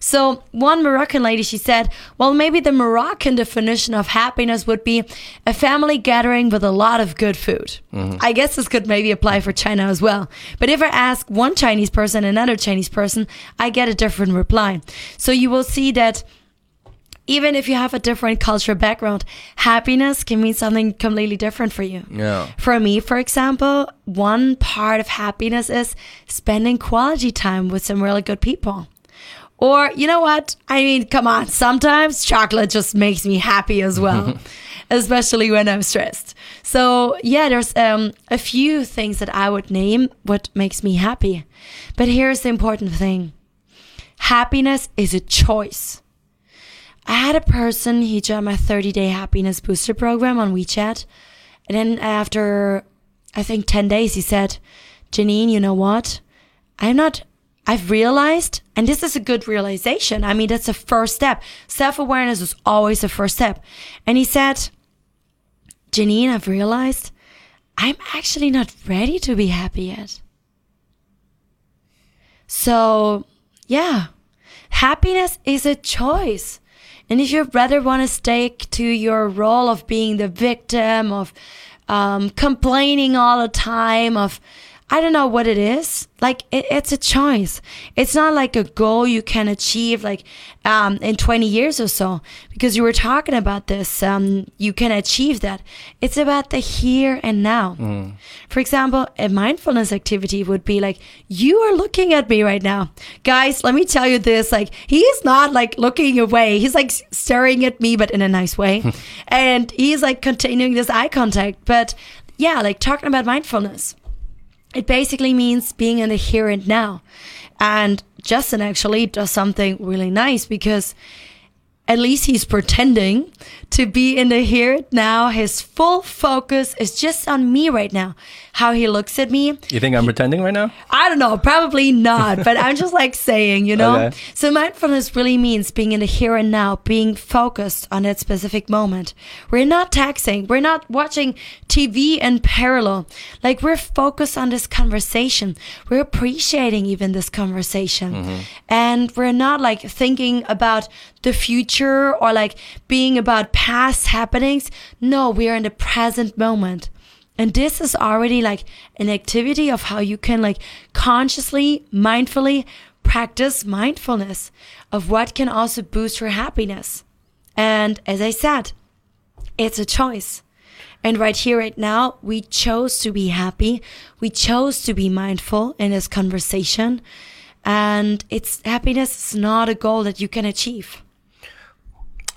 So one Moroccan lady, she said, well, maybe the Moroccan definition of happiness would be a family gathering with a lot of good food. Mm-hmm. I guess this could maybe apply for China as well. But if I ask one Chinese person, another Chinese person, I get a different reply. So you will see that even if you have a different cultural background, happiness can mean something completely different for you. Yeah. For me, for example, one part of happiness is spending quality time with some really good people. Or, you know what? I mean, come on, sometimes chocolate just makes me happy as well, <laughs> especially when I'm stressed. So, yeah, there's um, a few things that I would name what makes me happy. But here's the important thing happiness is a choice. I had a person, he joined my 30 day happiness booster program on WeChat. And then after, I think 10 days, he said, Janine, you know what? I'm not, I've realized, and this is a good realization. I mean, that's a first step. Self awareness is always the first step. And he said, Janine, I've realized I'm actually not ready to be happy yet. So, yeah, happiness is a choice. And if you rather want to stick to your role of being the victim, of um, complaining all the time of I don't know what it is. Like it, it's a choice. It's not like a goal you can achieve like um, in 20 years or so. Because you were talking about this, um, you can achieve that. It's about the here and now. For example, a mindfulness activity would be like, you are looking at me right now, guys. Let me tell you this: like he's not like looking away. He's like staring at me, but in a nice way, <laughs> and he's like continuing this eye contact. But yeah, like talking about mindfulness it basically means being in the here and now. And Justin actually does something really nice because at least he's pretending to be in the here now. His full focus is just on me right now. How he looks at me. You think I'm pretending right now? I don't know, probably not, but I'm just like saying, you know? Okay. So mindfulness really means being in the here and now, being focused on that specific moment. We're not taxing, we're not watching TV in parallel. Like we're focused on this conversation. We're appreciating even this conversation. Mm-hmm. And we're not like thinking about the future or like being about past happenings. No, we are in the present moment. And this is already like an activity of how you can like consciously, mindfully practice mindfulness of what can also boost your happiness. And as I said, it's a choice. And right here, right now, we chose to be happy. We chose to be mindful in this conversation. And it's happiness is not a goal that you can achieve.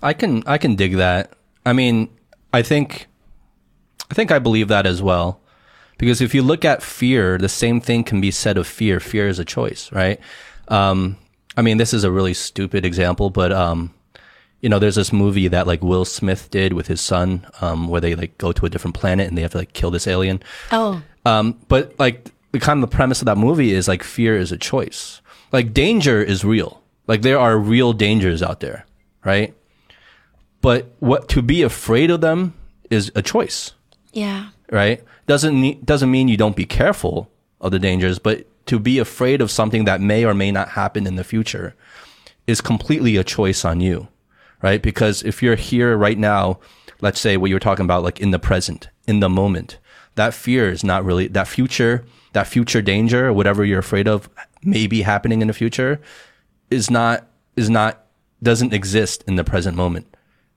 I can I can dig that. I mean, I think I think I believe that as well. Because if you look at fear, the same thing can be said of fear. Fear is a choice, right? Um, I mean, this is a really stupid example, but um, you know, there's this movie that like Will Smith did with his son, um, where they like go to a different planet and they have to like kill this alien. Oh, Um, but like the kind of the premise of that movie is like fear is a choice. Like danger is real. Like there are real dangers out there, right? But what to be afraid of them is a choice, yeah. right? Doesn't ne- doesn't mean you don't be careful of the dangers, but to be afraid of something that may or may not happen in the future is completely a choice on you, right? Because if you're here right now, let's say what you were talking about, like in the present, in the moment, that fear is not really that future, that future danger, whatever you're afraid of, may be happening in the future, is not is not doesn't exist in the present moment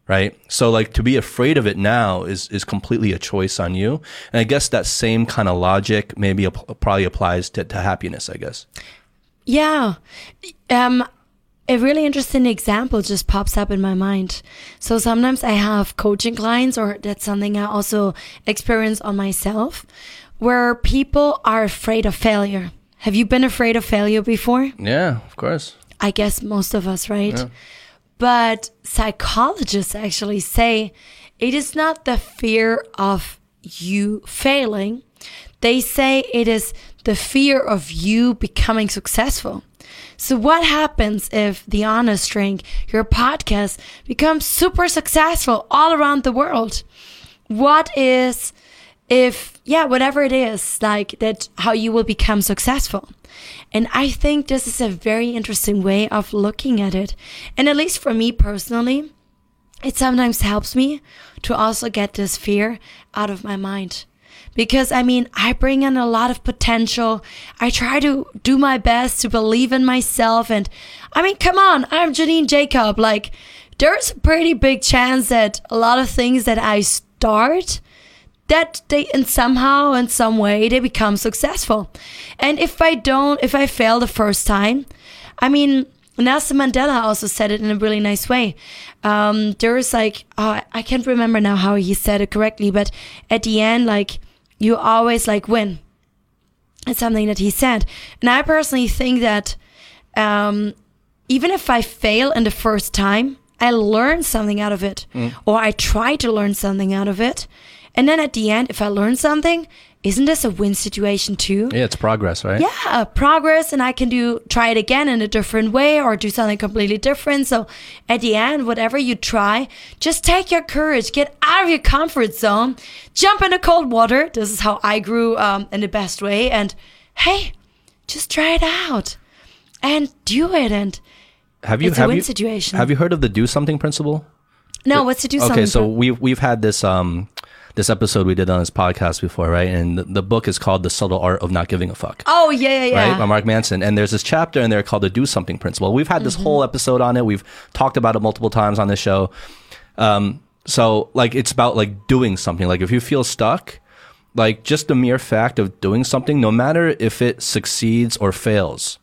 right so like to be afraid of it now is is completely a choice on you and i guess that same kind of logic maybe ap- probably applies to, to happiness i guess Yeah. Um, a really interesting example just pops up in my mind. So sometimes I have coaching clients, or that's something I also experience on myself, where people are afraid of failure. Have you been afraid of failure before? yeah of course I guess most of us, right? But psychologists actually say it is not the fear of you failing. They say it is the fear of you becoming successful. So, what happens if The Honest Drink, your podcast, becomes super successful all around the world? What is if yeah whatever it is like that how you will become successful. And i think this is a very interesting way of looking at it. And at least for me personally it sometimes helps me to also get this fear out of my mind. Because i mean i bring in a lot of potential. I try to do my best to believe in myself. And i mean come on i'm janine jakob. Like there's a pretty big chance that a lot of things that i start that they and somehow in some way they become successful. And if i don't if i fail the first time i mean nelson mandela also said it in a really nice way. Um, there was like uh, i can't remember now how he said it correctly but at the end like you always like win. It's something that he said. And i personally think that um, even if i fail in the first time i learn something out of it. Or i try to learn something out of it and then at the end if i learn something isn't this a win situation too? Yeah it's progress right? Yeah progress and i can do try it again in a different way or do something completely different. So at the end whatever you try just take your courage get out of your comfort zone jump into cold water. This is how i grew um, in the best way. And hey just try it out and do it. And have you It's a have win you situation. have you heard of the do something principle? No what's to do something okay so we've we've had this um this episode we did on this podcast before, right? And the, the book is called The Subtle Art of Not Giving a Fuck. Oh yeah, yeah, yeah. Right, by Mark Manson, and there's this chapter in there called the Do Something Principle. We've had this whole episode on it. We've talked about it multiple times on this show. Um, so like it's about like doing something. Like if you feel stuck, like just the mere fact of doing something, no matter if it succeeds or fails,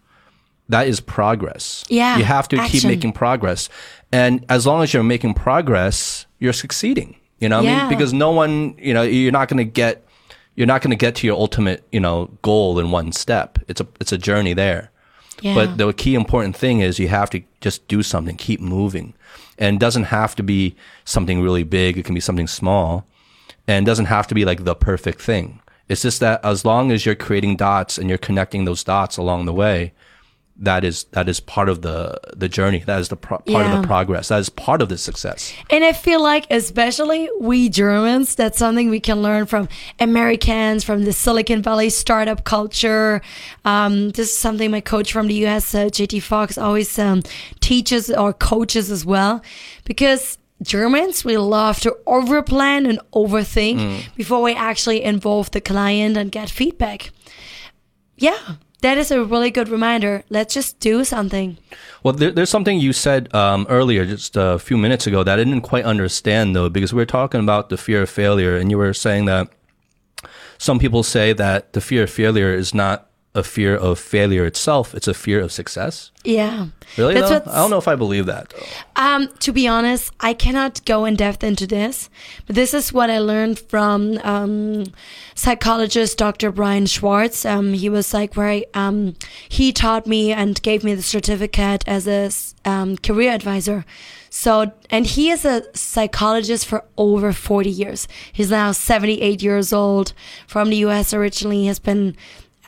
that is progress. Yeah, You have to keep making progress. And as long as you're making progress, you're succeeding. You know what I mean? Because no one, you know, you're not going to get you're not going to get to your ultimate, you know, goal in one step. It's a it's a journey there. Yeah. But the key important thing is you have to just do something, keep moving. And it doesn't have to be something really big, it can be something small. And it doesn't have to be like the perfect thing. It's just that as long as you're creating dots and you're connecting those dots along the way, that is that is part of the the journey. That is the pro- part of the progress. That is part of the success. And I feel like, especially we Germans, that's something we can learn from Americans, from the Silicon Valley startup culture. Um, this is something my coach from the US, uh, JT Foxx, always um, teaches or coaches as well. Because Germans, we love to overplan and overthink before we actually involve the client and get feedback. Yeah, that is a really good reminder. Let's just do something. Well, there, there's something you said um, earlier, just a few minutes ago, that I didn't quite understand though, because we are talking about the fear of failure, and you were saying that some people say that the fear of failure is not a fear of failure itself; it's a fear of success. Yeah. Really? That's though? I don't know if I believe that. Um, to be honest, I cannot go in depth into this, but this is what I learned from um, psychologist Dr. Brian Schwartz. Um, he was like where I, um, he taught me and gave me the certificate as a um, career advisor. So, and he is a psychologist for over 40 years. He's now 78 years old from the US originally, he has been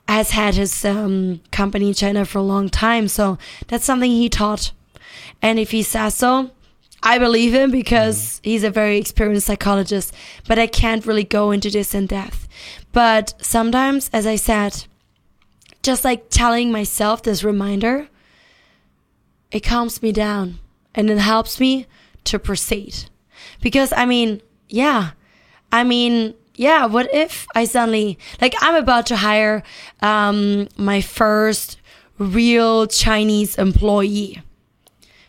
has had his um, company in China for a long time. So that's something he taught. And if he says so, I believe him because he's a very experienced psychologist. But I can't really go into this in depth. But sometimes, as I said, just like telling myself this reminder, it calms me down and it helps me to proceed. Because, I mean, yeah, I mean, yeah, what if I suddenly, like, I'm about to hire um, my first real Chinese employee,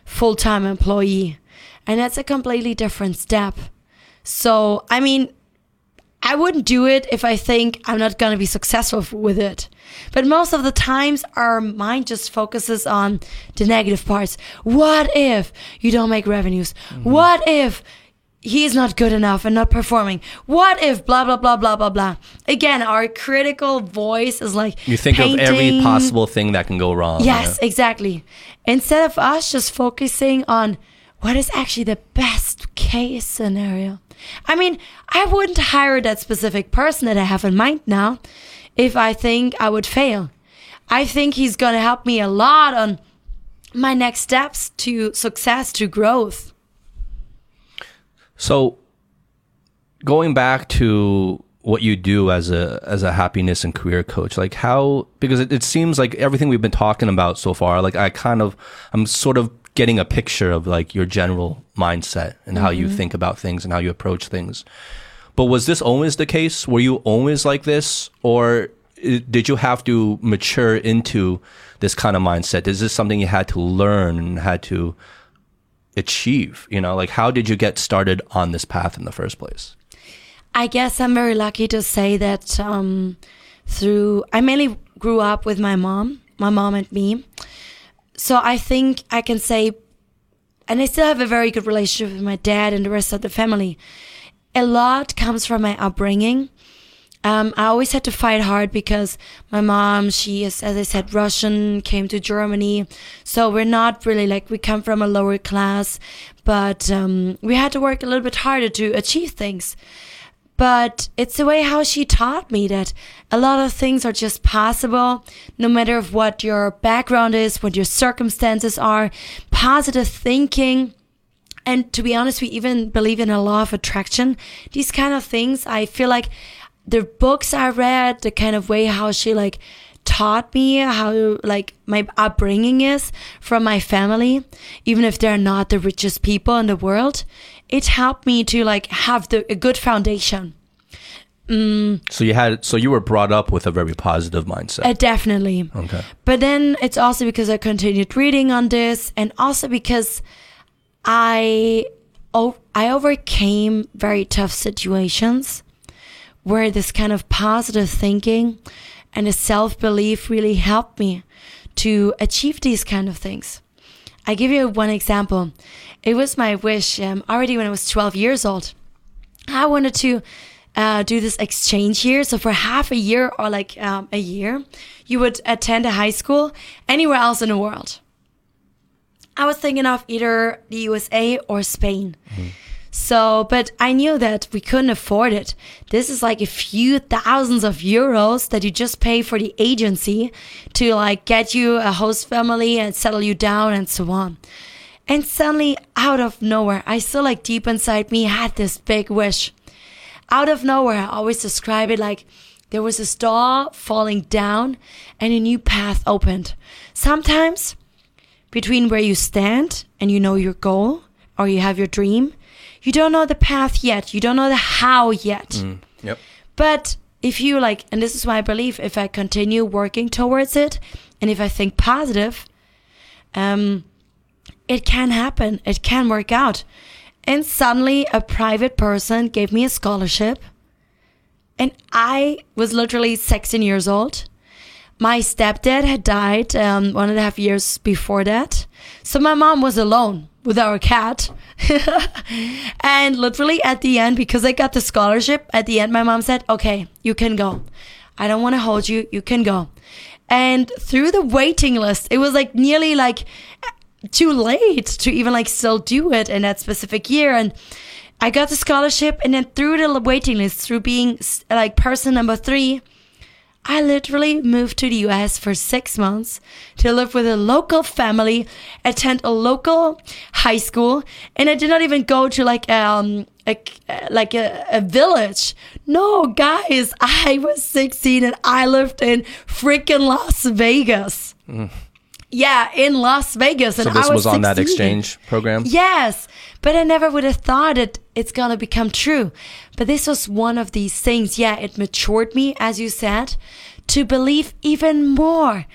full time employee, and that's a completely different step. So, I mean, I wouldn't do it if I think I'm not going to be successful with it. But most of the times, our mind just focuses on the negative parts. What if you don't make revenues? What if he's not good enough and not performing? What if blah, blah, blah, blah, blah, blah? Again, our critical voice is like You think of every possible thing that can go wrong. Yes, yeah. exactly. Instead of us just focusing on what is actually the best case scenario. I mean, I wouldn't hire that specific person that I have in mind now if I think I would fail. I think he's going to help me a lot on my next steps to success, to growth. So, going back to what you do as a as a happiness and career coach, like how because it, it seems like everything we've been talking about so far, like I kind of I'm sort of getting a picture of like your general mindset and how you mm-hmm. think about things and how you approach things. But was this always the case? Were you always like this, or did you have to mature into this kind of mindset? Is this something you had to learn and had to achieve? You know, like how did you get started on this path in the first place? I guess I'm very lucky to say that um, through I mainly grew up with my mom, my mom and me. So I think I can say, and I still have a very good relationship with my dad and the rest of the family. A lot comes from my upbringing. Um, I always had to fight hard because my mom, she is, as I said, Russian, came to Germany. So we're not really like, we come from a lower class, but um, we had to work a little bit harder to achieve things. But it's the way how she taught me that a lot of things are just possible no matter of what your background is what your circumstances are positive thinking. And to be honest we even believe in a law of attraction. These kind of things i feel like the books i read the kind of way how she like taught me how like my upbringing is from my family even if they're not the richest people in the world it helped me to like have the a good foundation So you had so you were brought up with a very positive mindset. Uh, definitely. okay. But then it's also because I continued reading on this, and also because I oh, I overcame very tough situations where this kind of positive thinking and a self belief really helped me to achieve these kind of things. I give you one example. It was my wish um, already when I was 12 years old. I wanted to uh, do this exchange year. So for half a year or like um, a year, you would attend a high school anywhere else in the world. I was thinking of either the USA or Spain. So, but I knew that we couldn't afford it. This is like a few thousands of euros that you just pay for the agency to like get you a host family and settle you down and so on. And suddenly, out of nowhere, I still like deep inside me had this big wish. Out of nowhere, I always describe it like there was a star falling down and a new path opened. Sometimes between where you stand and you know your goal or you have your dream, you don't know the path yet. You don't know the how yet. Yep. But if you like, and this is why I believe if I continue working towards it and if I think positive, um, it can happen. It can work out. And suddenly a private person gave me a scholarship. And I was literally 16 years old. My stepdad had died um, one and a half years before that. So my mom was alone with our cat. <laughs> and literally at the end, because I got the scholarship, at the end, my mom said, Okay, you can go. I don't want to hold you. You can go. And through the waiting list, it was like nearly like too late to even like still do it in that specific year. And I got the scholarship, and then through the waiting list, through being like person number three, I literally moved to the US for six months to live with a local family, attend a local high school, and I did not even go to like um a, like a, a village. No, guys, I was 16 and I lived in freaking Las Vegas. Yeah, in Las Vegas, and So this I was, was on that exchange program. Yes, but I never would have thought it it's gonna become true. But this was one of these things. Yeah, it matured me, as you said, to believe even more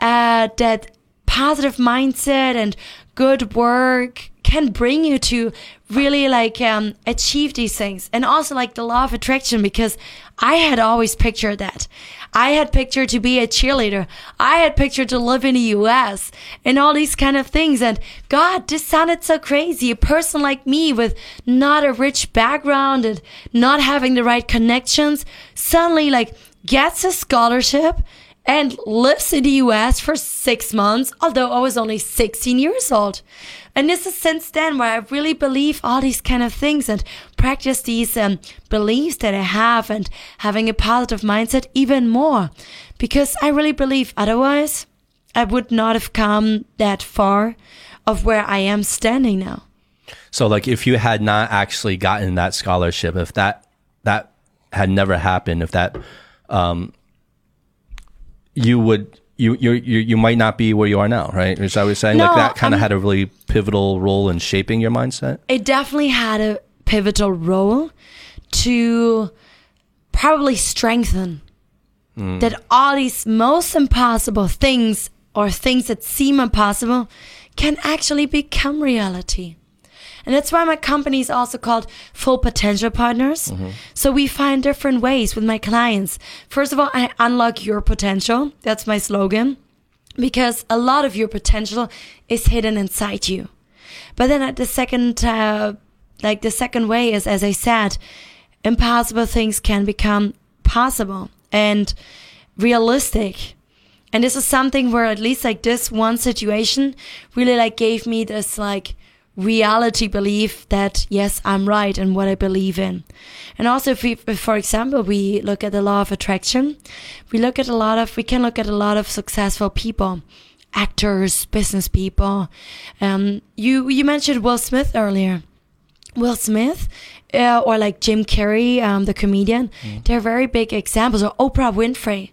uh, that positive mindset and good work can bring you to really like um, achieve these things. And also like the law of attraction because i had always pictured that. I had pictured to be a cheerleader. I had pictured to live in the us and all these kind of things. And god this sounded so crazy. A person like me with not a rich background and not having the right connections suddenly like gets a scholarship and lives in the US for six months, although I was only 16 years old. And this is since then where I really believe all these kind of things and practice these um, beliefs that I have and having a positive mindset even more. Because I really believe otherwise, I would not have come that far of where I am standing now. So like if you had not actually gotten that scholarship, if that that had never happened, if that um you would you you you you might not be where you are now, right? Is that what you're saying? like that kind of had a really pivotal role in shaping your mindset. it definitely had a pivotal role to probably strengthen hmm. that all these most impossible things or things that seem impossible can actually become reality. And that's why my company is also called Full Potential Partners. So we find different ways with my clients. First of all, I unlock your potential. That's my slogan. Because a lot of your potential is hidden inside you. But then at the second, uh, like the second way is, as I said, impossible things can become possible and realistic. And this is something where at least like this one situation really like gave me this like reality belief that yes, I'm right in what I believe in. And also if we, if for example, we look at the law of attraction, we look at a lot of, we can look at a lot of successful people actors, business people. Um, you you mentioned Will Smith earlier. Will Smith, uh, or like Jim Carrey, um, the comedian, they're very big examples. Or Oprah Winfrey.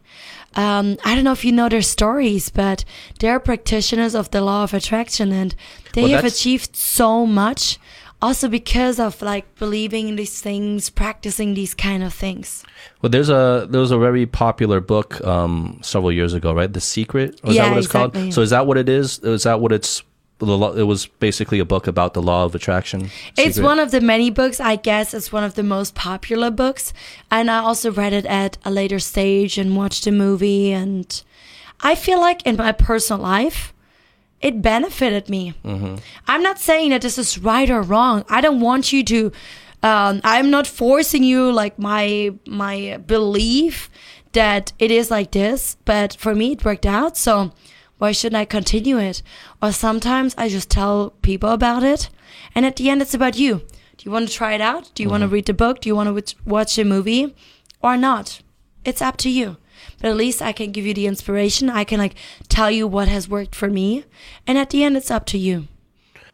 Um, I don't know if you know their stories, but they're practitioners of the law of attraction, and they Well, have achieved so much Also because of like believing in these things, practicing these kind of things. Well, there's a there was a very popular book um, several years ago, right? The Secret. Was Yeah, that what it's exactly. called? So is that what it is? Is that what it's? It was basically a book about the law of attraction. It's one of the many books. I guess it's one of the most popular books. And I also read it at a later stage and watched the movie. And I feel like in my personal life, it benefited me. I'm not saying that this is right or wrong. I don't want you to. Um, I'm not forcing you like my my belief that it is like this. But for me, it worked out. So why shouldn't I continue it? Or sometimes I just tell people about it, and at the end, it's about you. Do you want to try it out? Do you want to mm-hmm. read the book? Do you want to watch a movie, or not? It's up to you. But at least I can give you the inspiration. I can like tell you what has worked for me, and at the end, it's up to you.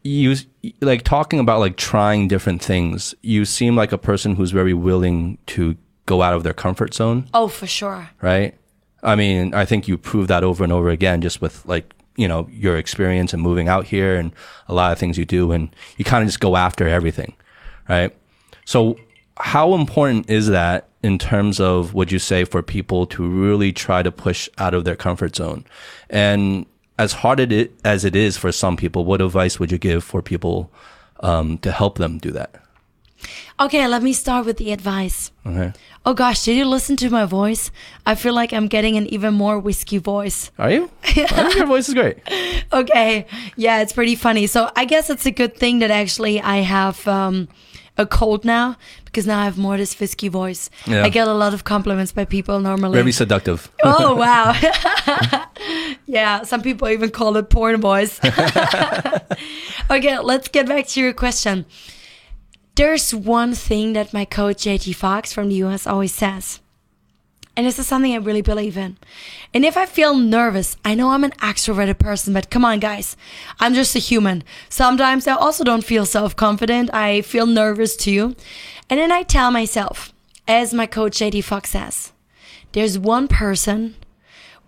you like talking about like trying different things. You seem like a person who's very willing to go out of their comfort zone. Oh, for sure. right? I mean, I think you prove that over and over again just with like, you know, your experience and moving out here and a lot of things you do and you kind of just go after everything, right? So how important is that in terms of would you say for people to really try to push out of their comfort zone? And as hard it as it is for some people, what advice would you give for people um, to help them do that? Okay, let me start with the advice. Okay. Oh gosh, did you listen to my voice? I feel like I'm getting an even more whiskey voice. Are you? <laughs> Your voice is great. Okay, yeah, it's pretty funny. So I guess it's a good thing that actually I have um, a cold now because now I have more this whiskey voice. Yeah. I get a lot of compliments by people normally. Very seductive. Oh <laughs> wow. <laughs> yeah, some people even call it porn voice. okay, let's get back to your question. There's one thing that my coach JT Foxx from the US always says. And this is something I really believe in. And if I feel nervous, I know I'm an extroverted person, but come on, guys. I'm just a human. Sometimes I also don't feel self confident. I feel nervous too. And then I tell myself, as my coach JT Foxx says, there's one person,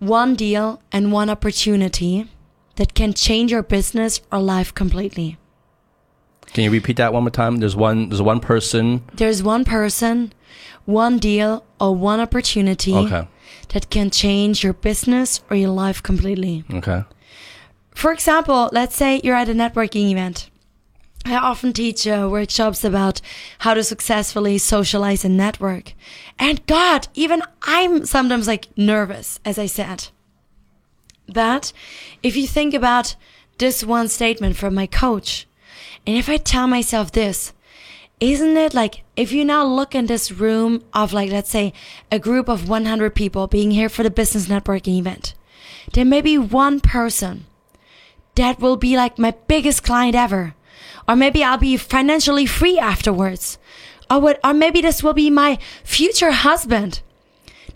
one deal, and one opportunity that can change your business or life completely. Can you repeat that one more time? There's one. There's one person. There's one person, one deal, or one opportunity Okay. that can change your business or your life completely. Okay. For example, let's say you're at a networking event. I often teach uh, workshops about how to successfully socialize and network. And God, even I'm sometimes like nervous, as I said. But if you think about this one statement from my coach, and if I tell myself this, isn't it like if you now look in this room of like let's say a group of 100 people being here for the business networking event there may be one person that will be like my biggest client ever. Or maybe i'll be financially free afterwards. Or what or maybe this will be my future husband.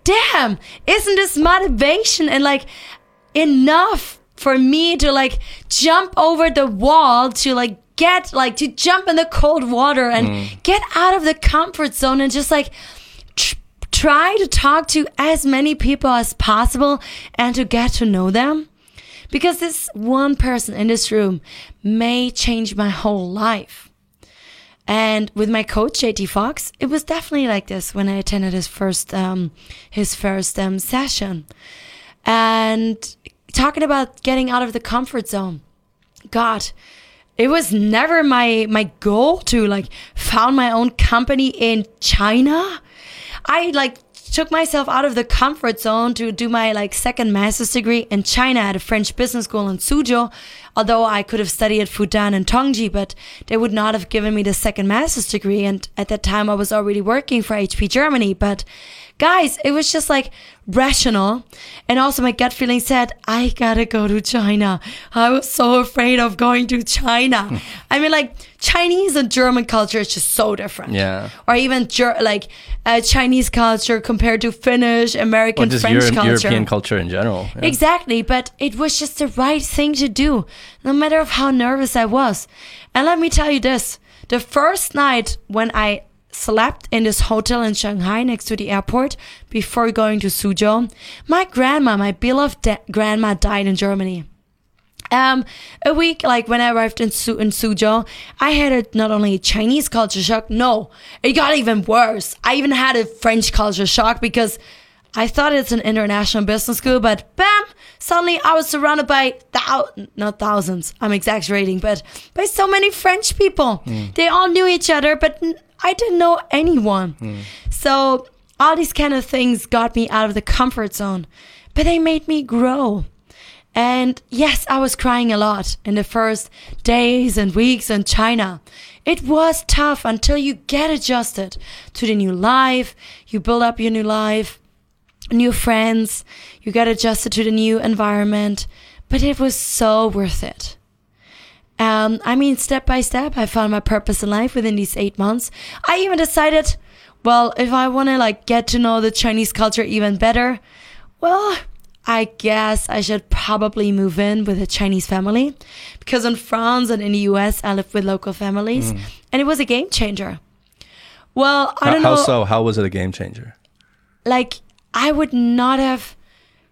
Damn! Isn't this motivation and like enough for me to like jump over the wall to like get like to jump in the cold water and get out of the comfort zone and just like tr- try to talk to as many people as possible and to get to know them. Because this one person in this room may change my whole life. And with my coach JT Foxx, it was definitely like this when I attended his first um, his first um, session, and talking about getting out of the comfort zone. God, it was never my my goal to like found my own company in China. I like took myself out of the comfort zone to do my like second master's degree in China at a French business school in Suzhou. Although I could have studied at Fudan and Tongji, but they would not have given me the second master's degree. And at that time, I was already working for HP Germany. But guys, it was just like rational. And also my gut feeling said, I gotta go to China. I was so afraid of going to China. I mean, like Chinese and German culture is just so different. Yeah. Or even Ger- like uh, Chinese culture compared to Finnish, American, French Euro- culture. European culture in general. Yeah. Exactly, but it was just the right thing to do, no matter of how nervous I was. And let me tell you this: the first night when I slept in this hotel in Shanghai next to the airport before going to Suzhou, my grandma, my beloved grandma, died in Germany. Um, a week like when I arrived in Su- in Suzhou, I had a, not only a Chinese culture shock. No, it got even worse. I even had a French culture shock because I thought it's an international business school, but bam! Suddenly I was surrounded by thou not thousands. I'm exaggerating, but by so many French people. Mm. They all knew each other, but I didn't know anyone. Mm. So all these kind of things got me out of the comfort zone, but they made me grow. And yes, I was crying a lot in the first days and weeks in China. It was tough until you get adjusted to the new life, you build up your new life, new friends, you get adjusted to the new environment, but it was so worth it. Um, I mean, step by step, I found my purpose in life within these eight months. I even decided, well, if I want to like get to know the Chinese culture even better, well, I guess I should probably move in with a Chinese family because in France and in the US, I lived with local families and it was a game changer. Well, I don't how know How so? How was it a game changer? like I would not have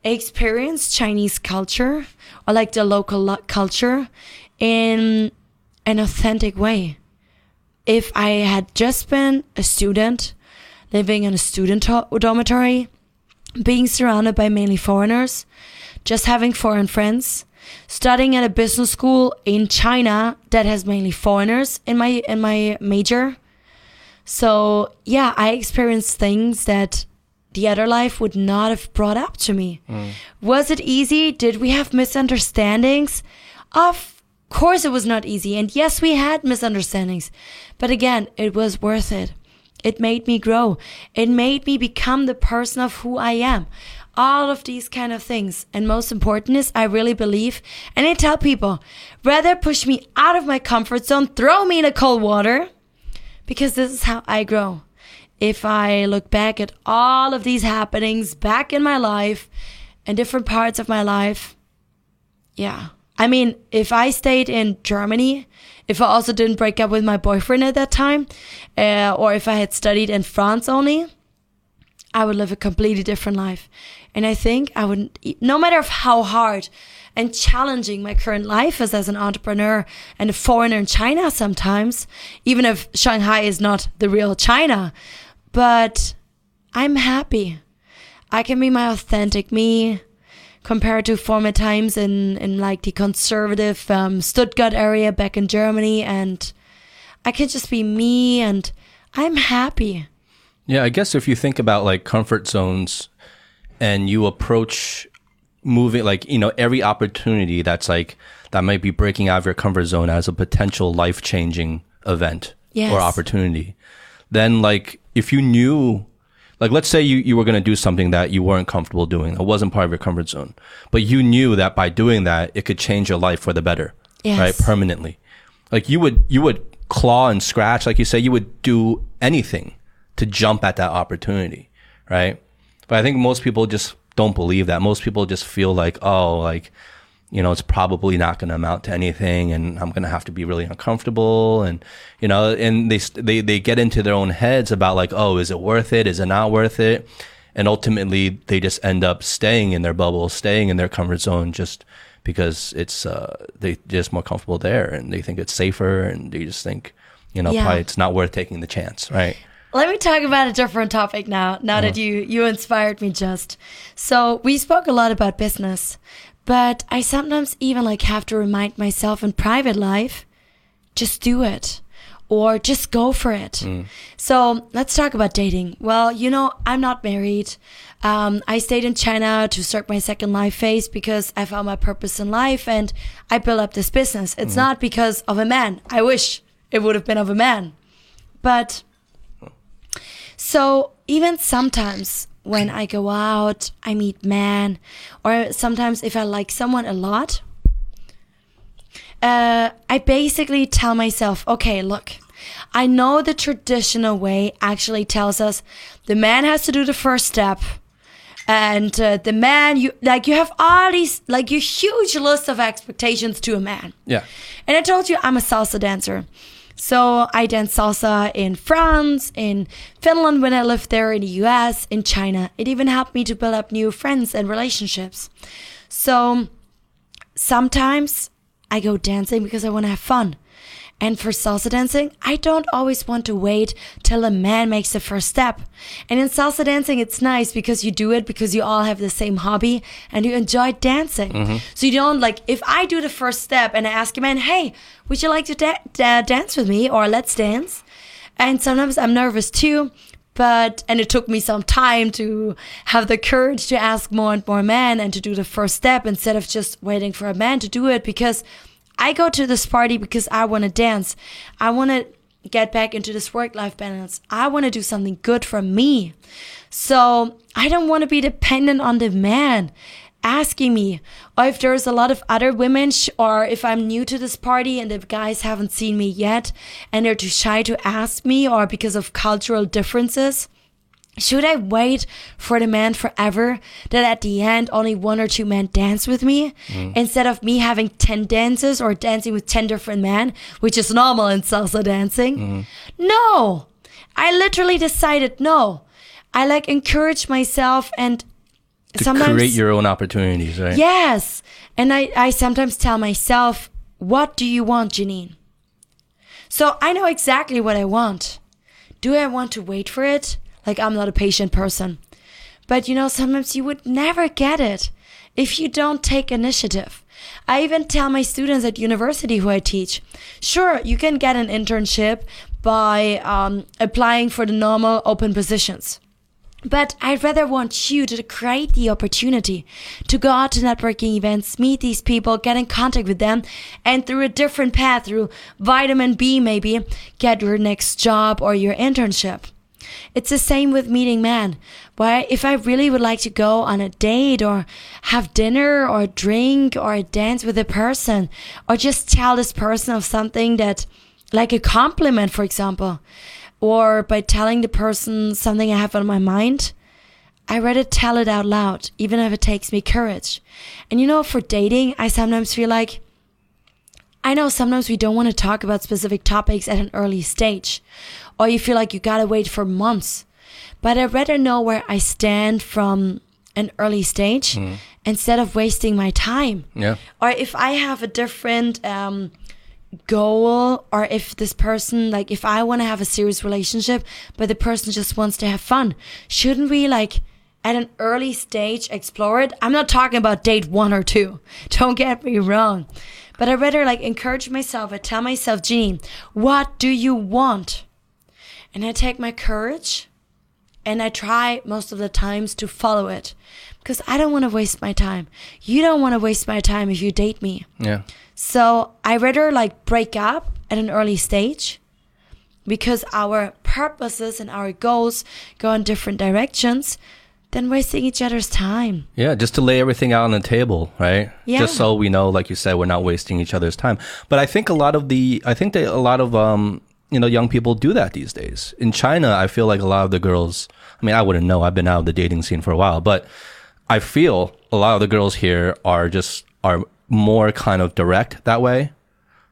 experienced Chinese culture or like the local lo- culture in an authentic way. If I had just been a student living in a student to- dormitory, being surrounded by mainly foreigners, just having foreign friends, studying at a business school in China that has mainly foreigners in my in my major. So, yeah, I experienced things that the other life would not have brought up to me. Mm. Was it easy? Did we have misunderstandings? Of course, it was not easy. And yes, we had misunderstandings. But again, it was worth it. It made me grow. It made me become the person of who I am. All of these kind of things. And most important is, I really believe, and I tell people, rather push me out of my comfort zone, throw me in the cold water, because this is how I grow. If I look back at all of these happenings back in my life and different parts of my life, yeah. I mean, if I stayed in Germany, if I also didn't break up with my boyfriend at that time, uh, or if I had studied in France only, I would live a completely different life. And I think I would, no matter how hard and challenging my current life is as an entrepreneur and a foreigner in China sometimes, even if Shanghai is not the real China, but I'm happy. I can be my authentic me compared to former times in, in like the conservative um, Stuttgart area back in Germany. And I can just be me and I'm happy. Yeah, I guess if you think about like comfort zones and you approach moving like, you know, every opportunity that's like that might be breaking out of your comfort zone as a potential life-changing event Yes. or opportunity, then like if you knew like let's say you, you were going to do something that you weren't comfortable doing, that wasn't part of your comfort zone, but you knew that by doing that it could change your life for the better, Yes. right? Permanently. Like you would you would claw and scratch, like you say, you would do anything to jump at that opportunity, right? But I think most people just don't believe that. Most people just feel like, oh, like, you know, it's probably not going to amount to anything, and I'm going to have to be really uncomfortable, and you know, and they they they get into their own heads about like, oh, is it worth it? Is it not worth it? And ultimately, they just end up staying in their bubble, staying in their comfort zone, just because it's uh, they just more comfortable there, and they think it's safer, and they just think, you know, Yeah. probably it's not worth taking the chance, right? Let me talk about a different topic now. Now that you you inspired me just. So we spoke a lot about business, but I sometimes even like have to remind myself in private life, just do it. Or just go for it. So let's talk about dating. Well, you know, I'm not married. Um, I stayed in China to start my second life phase because I found my purpose in life and I built up this business. It's not because of a man. I wish it would have been of a man. But so even sometimes when I go out, I meet men, or sometimes if I like someone a lot, uh, I basically tell myself, okay, look, I know the traditional way actually tells us the man has to do the first step. And uh, the man, you like, you have all these, like, your huge list of expectations to a man. Yeah. And I told you I'm a salsa dancer. So I danced salsa in France, in Finland when I lived there, in the US, in China. It even helped me to build up new friends and relationships. So sometimes I go dancing because I want to have fun. And for salsa dancing, I don't always want to wait till a man makes the first step. And in salsa dancing, it's nice because you do it because you all have the same hobby and you enjoy dancing. Mm-hmm. So you don't like, if I do the first step and I ask a man, hey, would you like to da- da- dance with me or let's dance? And sometimes I'm nervous too. But, and it took me some time to have the courage to ask more and more men and to do the first step instead of just waiting for a man to do it because I go to this party because I want to dance. I want to get back into this work life balance. I want to do something good for me. So I don't want to be dependent on the man asking me or if there's a lot of other women sh- or if I'm new to this party and the guys haven't seen me yet and they're too shy to ask me or because of cultural differences. Should I wait for the man forever that at the end only one or two men dance with me mm. instead of me having 10 dances or dancing with 10 different men, which is normal in salsa dancing? Mm-hmm. No! I literally decided no. I like encourage myself and To sometimes create your own opportunities, right? Yes. And I, I sometimes tell myself, what do you want, Janine? So I know exactly what I want. Do I want to wait for it? Like, I'm not a patient person. But you know, sometimes you would never get it if you don't take initiative. I even tell my students at university who I teach, sure, you can get an internship by um, applying for the normal open positions. But I'd rather want you to create the opportunity to go out to networking events, meet these people, get in contact with them, and through a different path, through vitamin B maybe, get your next job or your internship. It's the same with meeting men. Why, if I really would like to go on a date or have dinner or drink or dance with a person or just tell this person of something that, like a compliment, for example, or by telling the person something I have on my mind, I rather tell it out loud, even if it takes me courage. And you know, for dating, I sometimes feel like I know sometimes we don't want to talk about specific topics at an early stage, or you feel like you gotta wait for months. But I'd rather know where I stand from an early stage instead of wasting my time. Yeah. Or if I have a different um, goal, or if this person, like, if I want to have a serious relationship, but the person just wants to have fun, shouldn't we, like, at an early stage explore it? I'm not talking about date one or two. <laughs> Don't get me wrong. But I'd rather like encourage myself. I tell myself, Jeannie, what do you want? And I take my courage and I try most of the times to follow it because I don't want to waste my time. You don't want to waste my time if you date me. Yeah. So I rather like break up at an early stage because our purposes and our goals go in different directions than wasting each other's time. Yeah, just to lay everything out on the table, right? Yeah. Just so we know, like you said, we're not wasting each other's time. But I think a lot of the, I think that a lot of, um, you know, young people do that these days. In China, I feel like a lot of the girls, I mean, I wouldn't know. I've been out of the dating scene for a while, but I feel a lot of the girls here are just, are more kind of direct that way.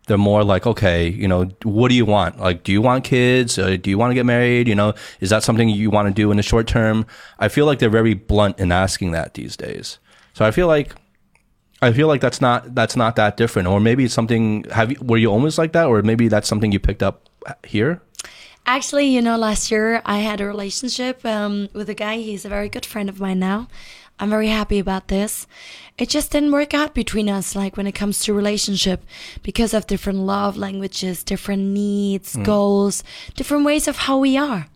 They're more like, okay, you know, what do you want? Like, do you want kids? Uh, do you want to get married? You know, is that something you want to do in the short term? I feel like they're very blunt in asking that these days. So I feel like, I feel like that's not that's not that different, or maybe it's something. Have you were you almost like that, or maybe that's something you picked up here? Actually, you know, last year I had a relationship um, with a guy. He's a very good friend of mine now. I'm very happy about this. It just didn't work out between us, like when it comes to relationship, because of different love languages, different needs, goals, different ways of how we are.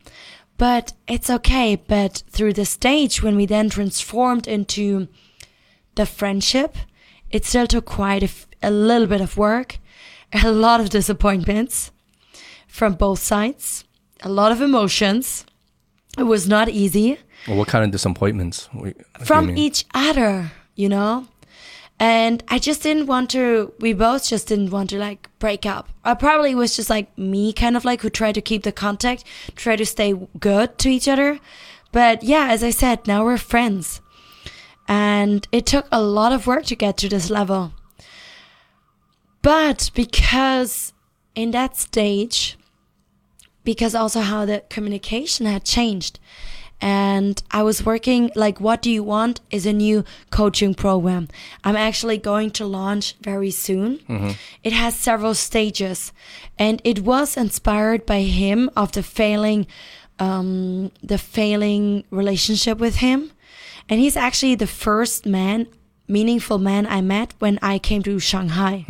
But it's okay. But through the stage, when we then transformed into the friendship, it still took quite a, f- a little bit of work, <laughs> a lot of disappointments from both sides, a lot of emotions. It was not easy Or what kind of disappointments? What- what do you from each other, you know? And I just didn't want to, we both just didn't want to like break up. I probably was just like me, kind of like who tried to keep the contact, try to stay good to each other. But yeah, as I said, now we're friends. And it took a lot of work to get to this level. But because in that stage, because also how the communication had changed and I was working like What Do You Want is a new coaching program. I'm actually going to launch very soon. It has several stages and it was inspired by him of the failing um the failing relationship with him. And he's actually the first man meaningful man I met when I came to Shanghai,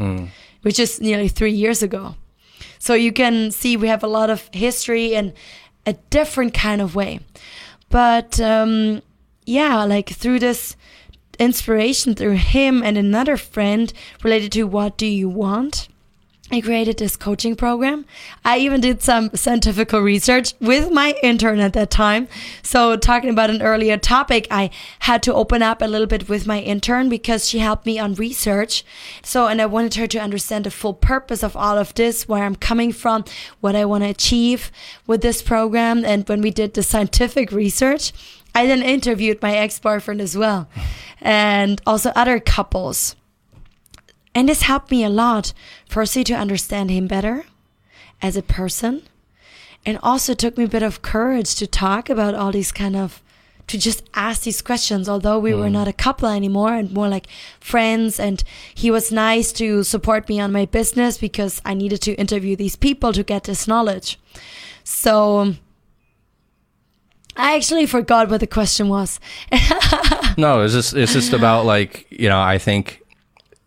which is nearly 3 years ago. So you can see we have a lot of history and a different kind of way. But um, yeah, like through this inspiration through him and another friend related to what do you want, I created this coaching program. I even did some scientific research with my intern at that time. So, talking about an earlier topic, I had to open up a little bit with my intern because she helped me on research. So, and I wanted her to understand the full purpose of all of this, where I'm coming from, what I want to achieve with this program. And when we did the scientific research, I then interviewed my ex boyfriend as well, and also other couples. And this helped me a lot, firstly, to understand him better as a person. And also took me a bit of courage to talk about all these kind of, to just ask these questions, although we were mm. not a couple anymore and more like friends. And he was nice to support me on my business because I needed to interview these people to get this knowledge. So um, I actually forgot what the question was. <laughs> No, it's just it's just about like you know I think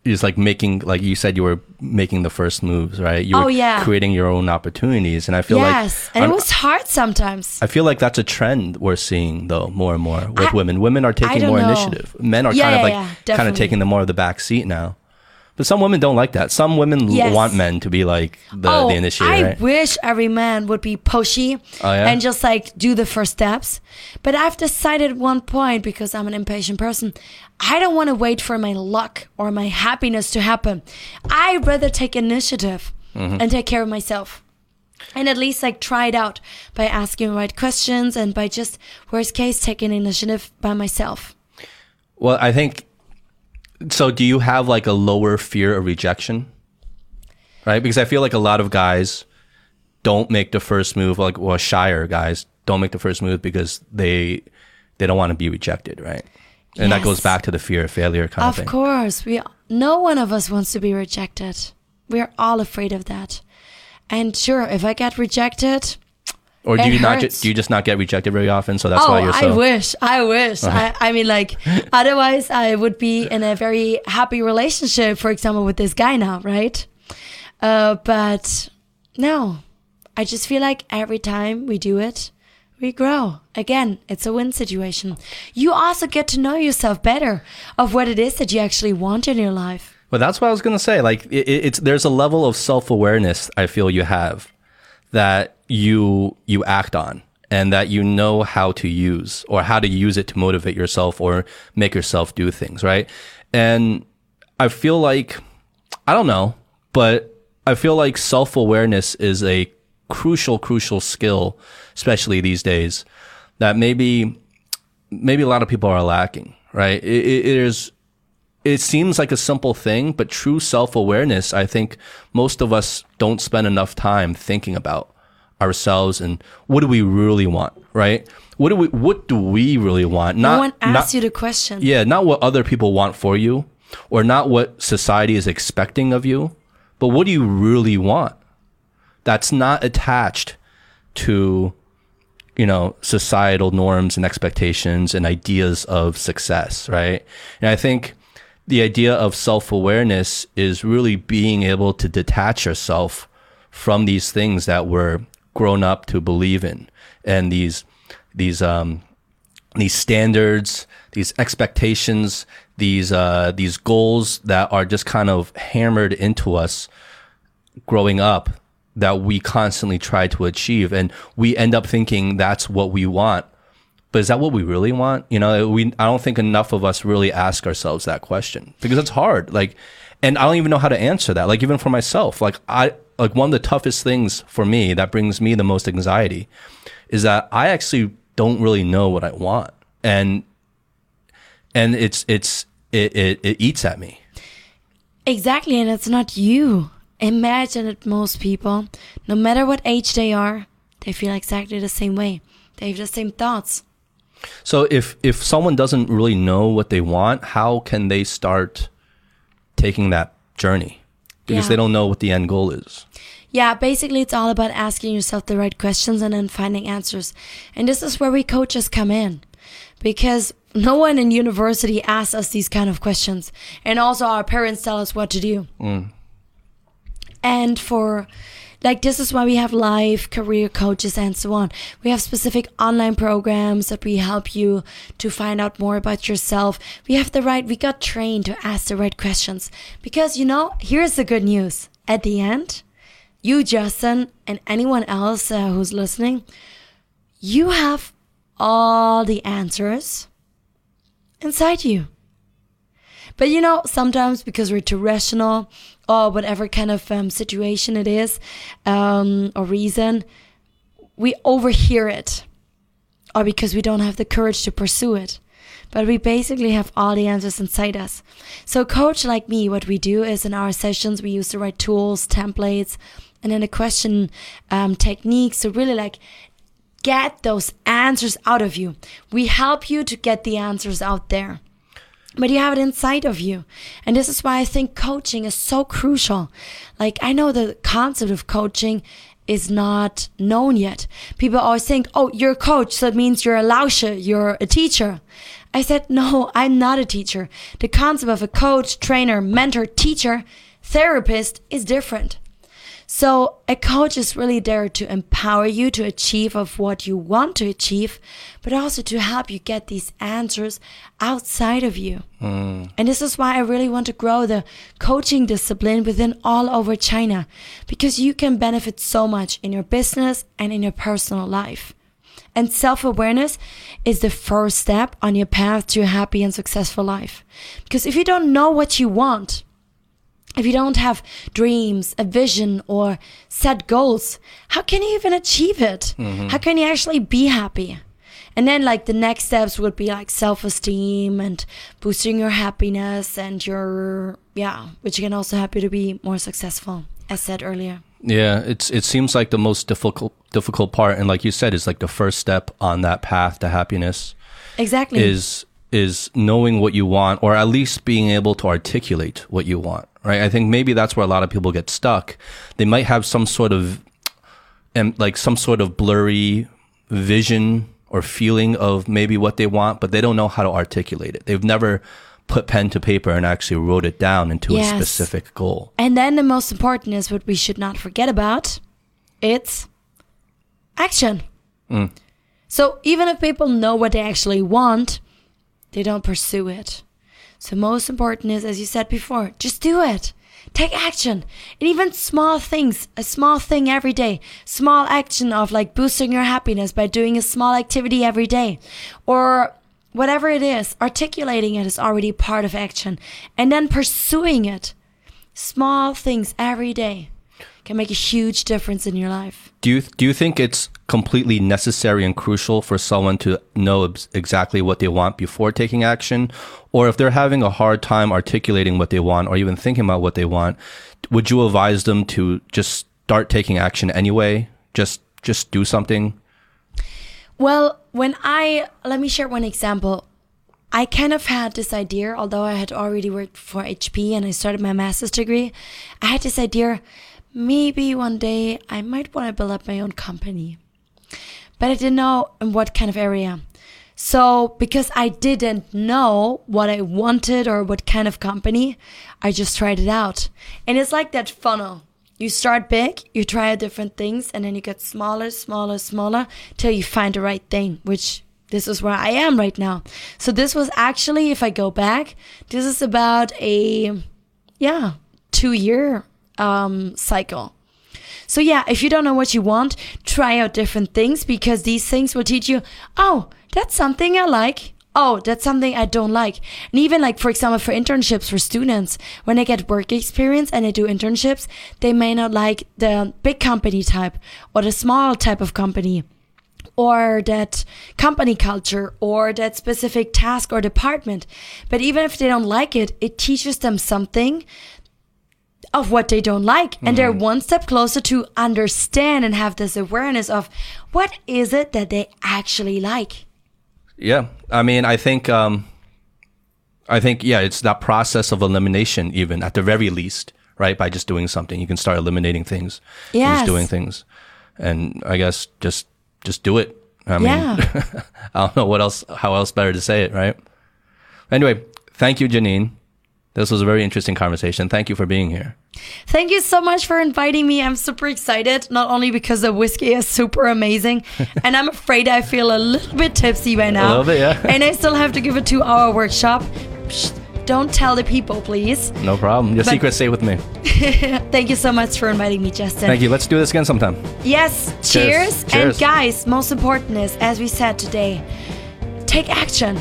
it's like making like you said you were making the first moves right. You oh, were Oh, yeah. creating your own opportunities, and I feel yes. like yes and it I'm- was hard sometimes. I feel like that's a trend we're seeing though more and more with I- women. Women are taking more know. initiative. Men are Yeah, kind of like yeah, kind of taking the more of the back seat now. But some women don't like that. Some women Yes. want men to be like the, oh, the initiator. I right? wish every man would be pushy Oh, yeah? and just like do the first steps. But I've decided at one point because I'm an impatient person, I don't want to wait for my luck or my happiness to happen. I'd rather take initiative Mm-hmm. and take care of myself. And at least like try it out by asking the right questions and by just worst case taking initiative by myself. Well, I think so. Do you have like a lower fear of rejection? Right, because I feel like a lot of guys don't make the first move. Like, well, shyer guys don't make the first move because they they don't want to be rejected, right? And that goes back to the fear of failure kind of, Of thing. Of course, we no one of us wants to be rejected. We're all afraid of that. And sure, if I get rejected, Or do It you not? Ju- do you just not get rejected very often? So that's oh, why you're I wish, I wish. I, I mean, like, <laughs> otherwise, I would be in a very happy relationship, for example, with this guy now, right? Uh, but no, I just feel like every time we do it, we grow. Again, it's a win situation. You also get to know yourself better of what it is that you actually want in your life. Well, that's what I was gonna say. Like, it- it's there's a level of self awareness I feel you have that you you act on and that you know how to use or how to use it to motivate yourself or make yourself do things, right? And I feel like I don't know, but I feel like self awareness is a crucial, crucial skill, especially these days, that maybe maybe a lot of people are lacking, right? It, it is it seems like a simple thing, but true self awareness, I think most of us don't spend enough time thinking about ourselves and what do we really want, right? What do we what do we really want? Not no one asks not, you the question. yeah, not what other people want for you or not what society is expecting of you, but what do you really want? That's not attached to you know societal norms and expectations and ideas of success, right? And I think the idea of self-awareness is really being able to detach yourself from these things that we're grown up to believe in and these these um these standards, these expectations, these uh, these goals that are just kind of hammered into us growing up that we constantly try to achieve, and we end up thinking that's what we want. But is that what we really want? You know, we I don't think enough of us really ask ourselves that question because it's hard. Like, and I don't even know how to answer that. Like, even for myself, like I like one of the toughest things for me that brings me the most anxiety is that I actually don't really know what I want, and and it's it's it it, it eats at me. Exactly, and it's not you. Imagine that most people, no matter what age they are, they feel exactly the same way. They have the same thoughts. So if if someone doesn't really know what they want, how can they start taking that journey? Because Yeah. they don't know what the end goal is. Yeah, basically, it's all about asking yourself the right questions and then finding answers. And this is where we coaches come in because no one in university asks us these kind of questions. And also, our parents tell us what to do. Mm. And for like, this is why we have life career coaches and so on. We have specific online programs that we help you to find out more about yourself. We have the right, we got trained to ask the right questions because, you know, here's the good news. At the end, you, Justin, and anyone else uh, who's listening, you have all the answers inside you. But you know, sometimes because we're too rational or whatever kind of um, situation it is um, or reason, we overhear it. Or because we don't have the courage to pursue it. But we basically have all the answers inside us. So, coach like me, what we do is in our sessions, we use the right tools, templates, and then the question um, techniques to really like get those answers out of you. We help you to get the answers out there but you have it inside of you. And this is why I think coaching is so crucial. Like, I know the concept of coaching is not known yet. People always think, oh, you're a coach, so it means you're a lauscher, you're a teacher. I said, no, I'm not a teacher. The concept of a coach, trainer, mentor, teacher, therapist is different. So a coach is really there to empower you to achieve of what you want to achieve, but also to help you get these answers outside of you. Mm. And this is why I really want to grow the coaching discipline within all over China, because you can benefit so much in your business and in your personal life. And self awareness is the first step on your path to a happy and successful life. Because if you don't know what you want, if you don't have dreams, a vision, or set goals, how can you even achieve it? Mm-hmm. How can you actually be happy? And then, like, the next steps would be like self esteem and boosting your happiness and your, yeah, which can also help you to be more successful, as said earlier. Yeah, it's it seems like the most difficult difficult part, and like you said, is like the first step on that path to happiness Exactly. is is knowing what you want, or at least being able to articulate what you want. Right? I think maybe that's where a lot of people get stuck. They might have some sort of and like some sort of blurry vision or feeling of maybe what they want, but they don't know how to articulate it. They've never put pen to paper and actually wrote it down into Yes. a specific goal. And then the most important is what we should not forget about it's action. Mm. So even if people know what they actually want, they don't pursue it. So most important is, as you said before, just do it. Take action. And even small things, a small thing every day, small action of like boosting your happiness by doing a small activity every day or whatever it is, articulating it is already part of action and then pursuing it. Small things every day can make a huge difference in your life. Do you do you think it's completely necessary and crucial for someone to know ex- exactly what they want before taking action, or if they're having a hard time articulating what they want or even thinking about what they want, would you advise them to just start taking action anyway? Just just do something. Well, when I let me share one example. I kind of had this idea, although I had already worked for HP and I started my master's degree. I had this idea maybe one day I might want to build up my own company. But I didn't know in what kind of area. So, because I didn't know what I wanted or what kind of company, I just tried it out. And it's like that funnel. You start big, you try different things, and then you get smaller, smaller, smaller till you find the right thing, which this is where I am right now. So, this was actually, if I go back, this is about a, yeah, two year um, cycle. So yeah, if you don't know what you want, try out different things because these things will teach you, oh, that's something I like. Oh, that's something I don't like. And even like, for example, for internships for students, when they get work experience and they do internships, they may not like the big company type or the small type of company or that company culture or that specific task or department. But even if they don't like it, it teaches them something of what they don't like and they're one step closer to understand and have this awareness of what is it that they actually like Yeah, I mean, I think, um, I think, yeah, it's that process of elimination, even at the very least, right? By just doing something, you can start eliminating things. Yes. Just doing things, and I guess just just do it. I mean, Yeah. <laughs> I don't know what else, how else better to say it, right? Anyway, thank you, Janine. This was a very interesting conversation. Thank you for being here. Thank you so much for inviting me. I'm super excited, not only because the whiskey is super amazing, <laughs> and I'm afraid I feel a little bit tipsy right now. A little bit, yeah. <laughs> And I still have to give a two hour workshop. Psst, don't tell the people, please. No problem. Your But- secret stay with me. <laughs> Thank you so much for inviting me, Justin. Thank you. Let's do this again sometime. Yes, cheers. Cheers. And guys, most important is, as we said today, take action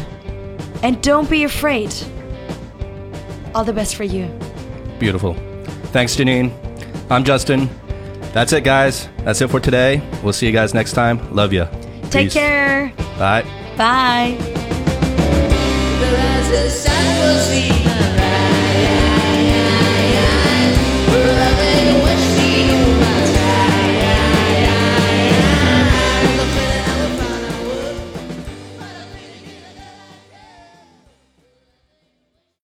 and don't be afraid. All the best for you. Beautiful. Thanks, Janine. I'm Justin. That's it, guys. That's it for today. We'll see you guys next time. Love you. Take care. Bye. Bye.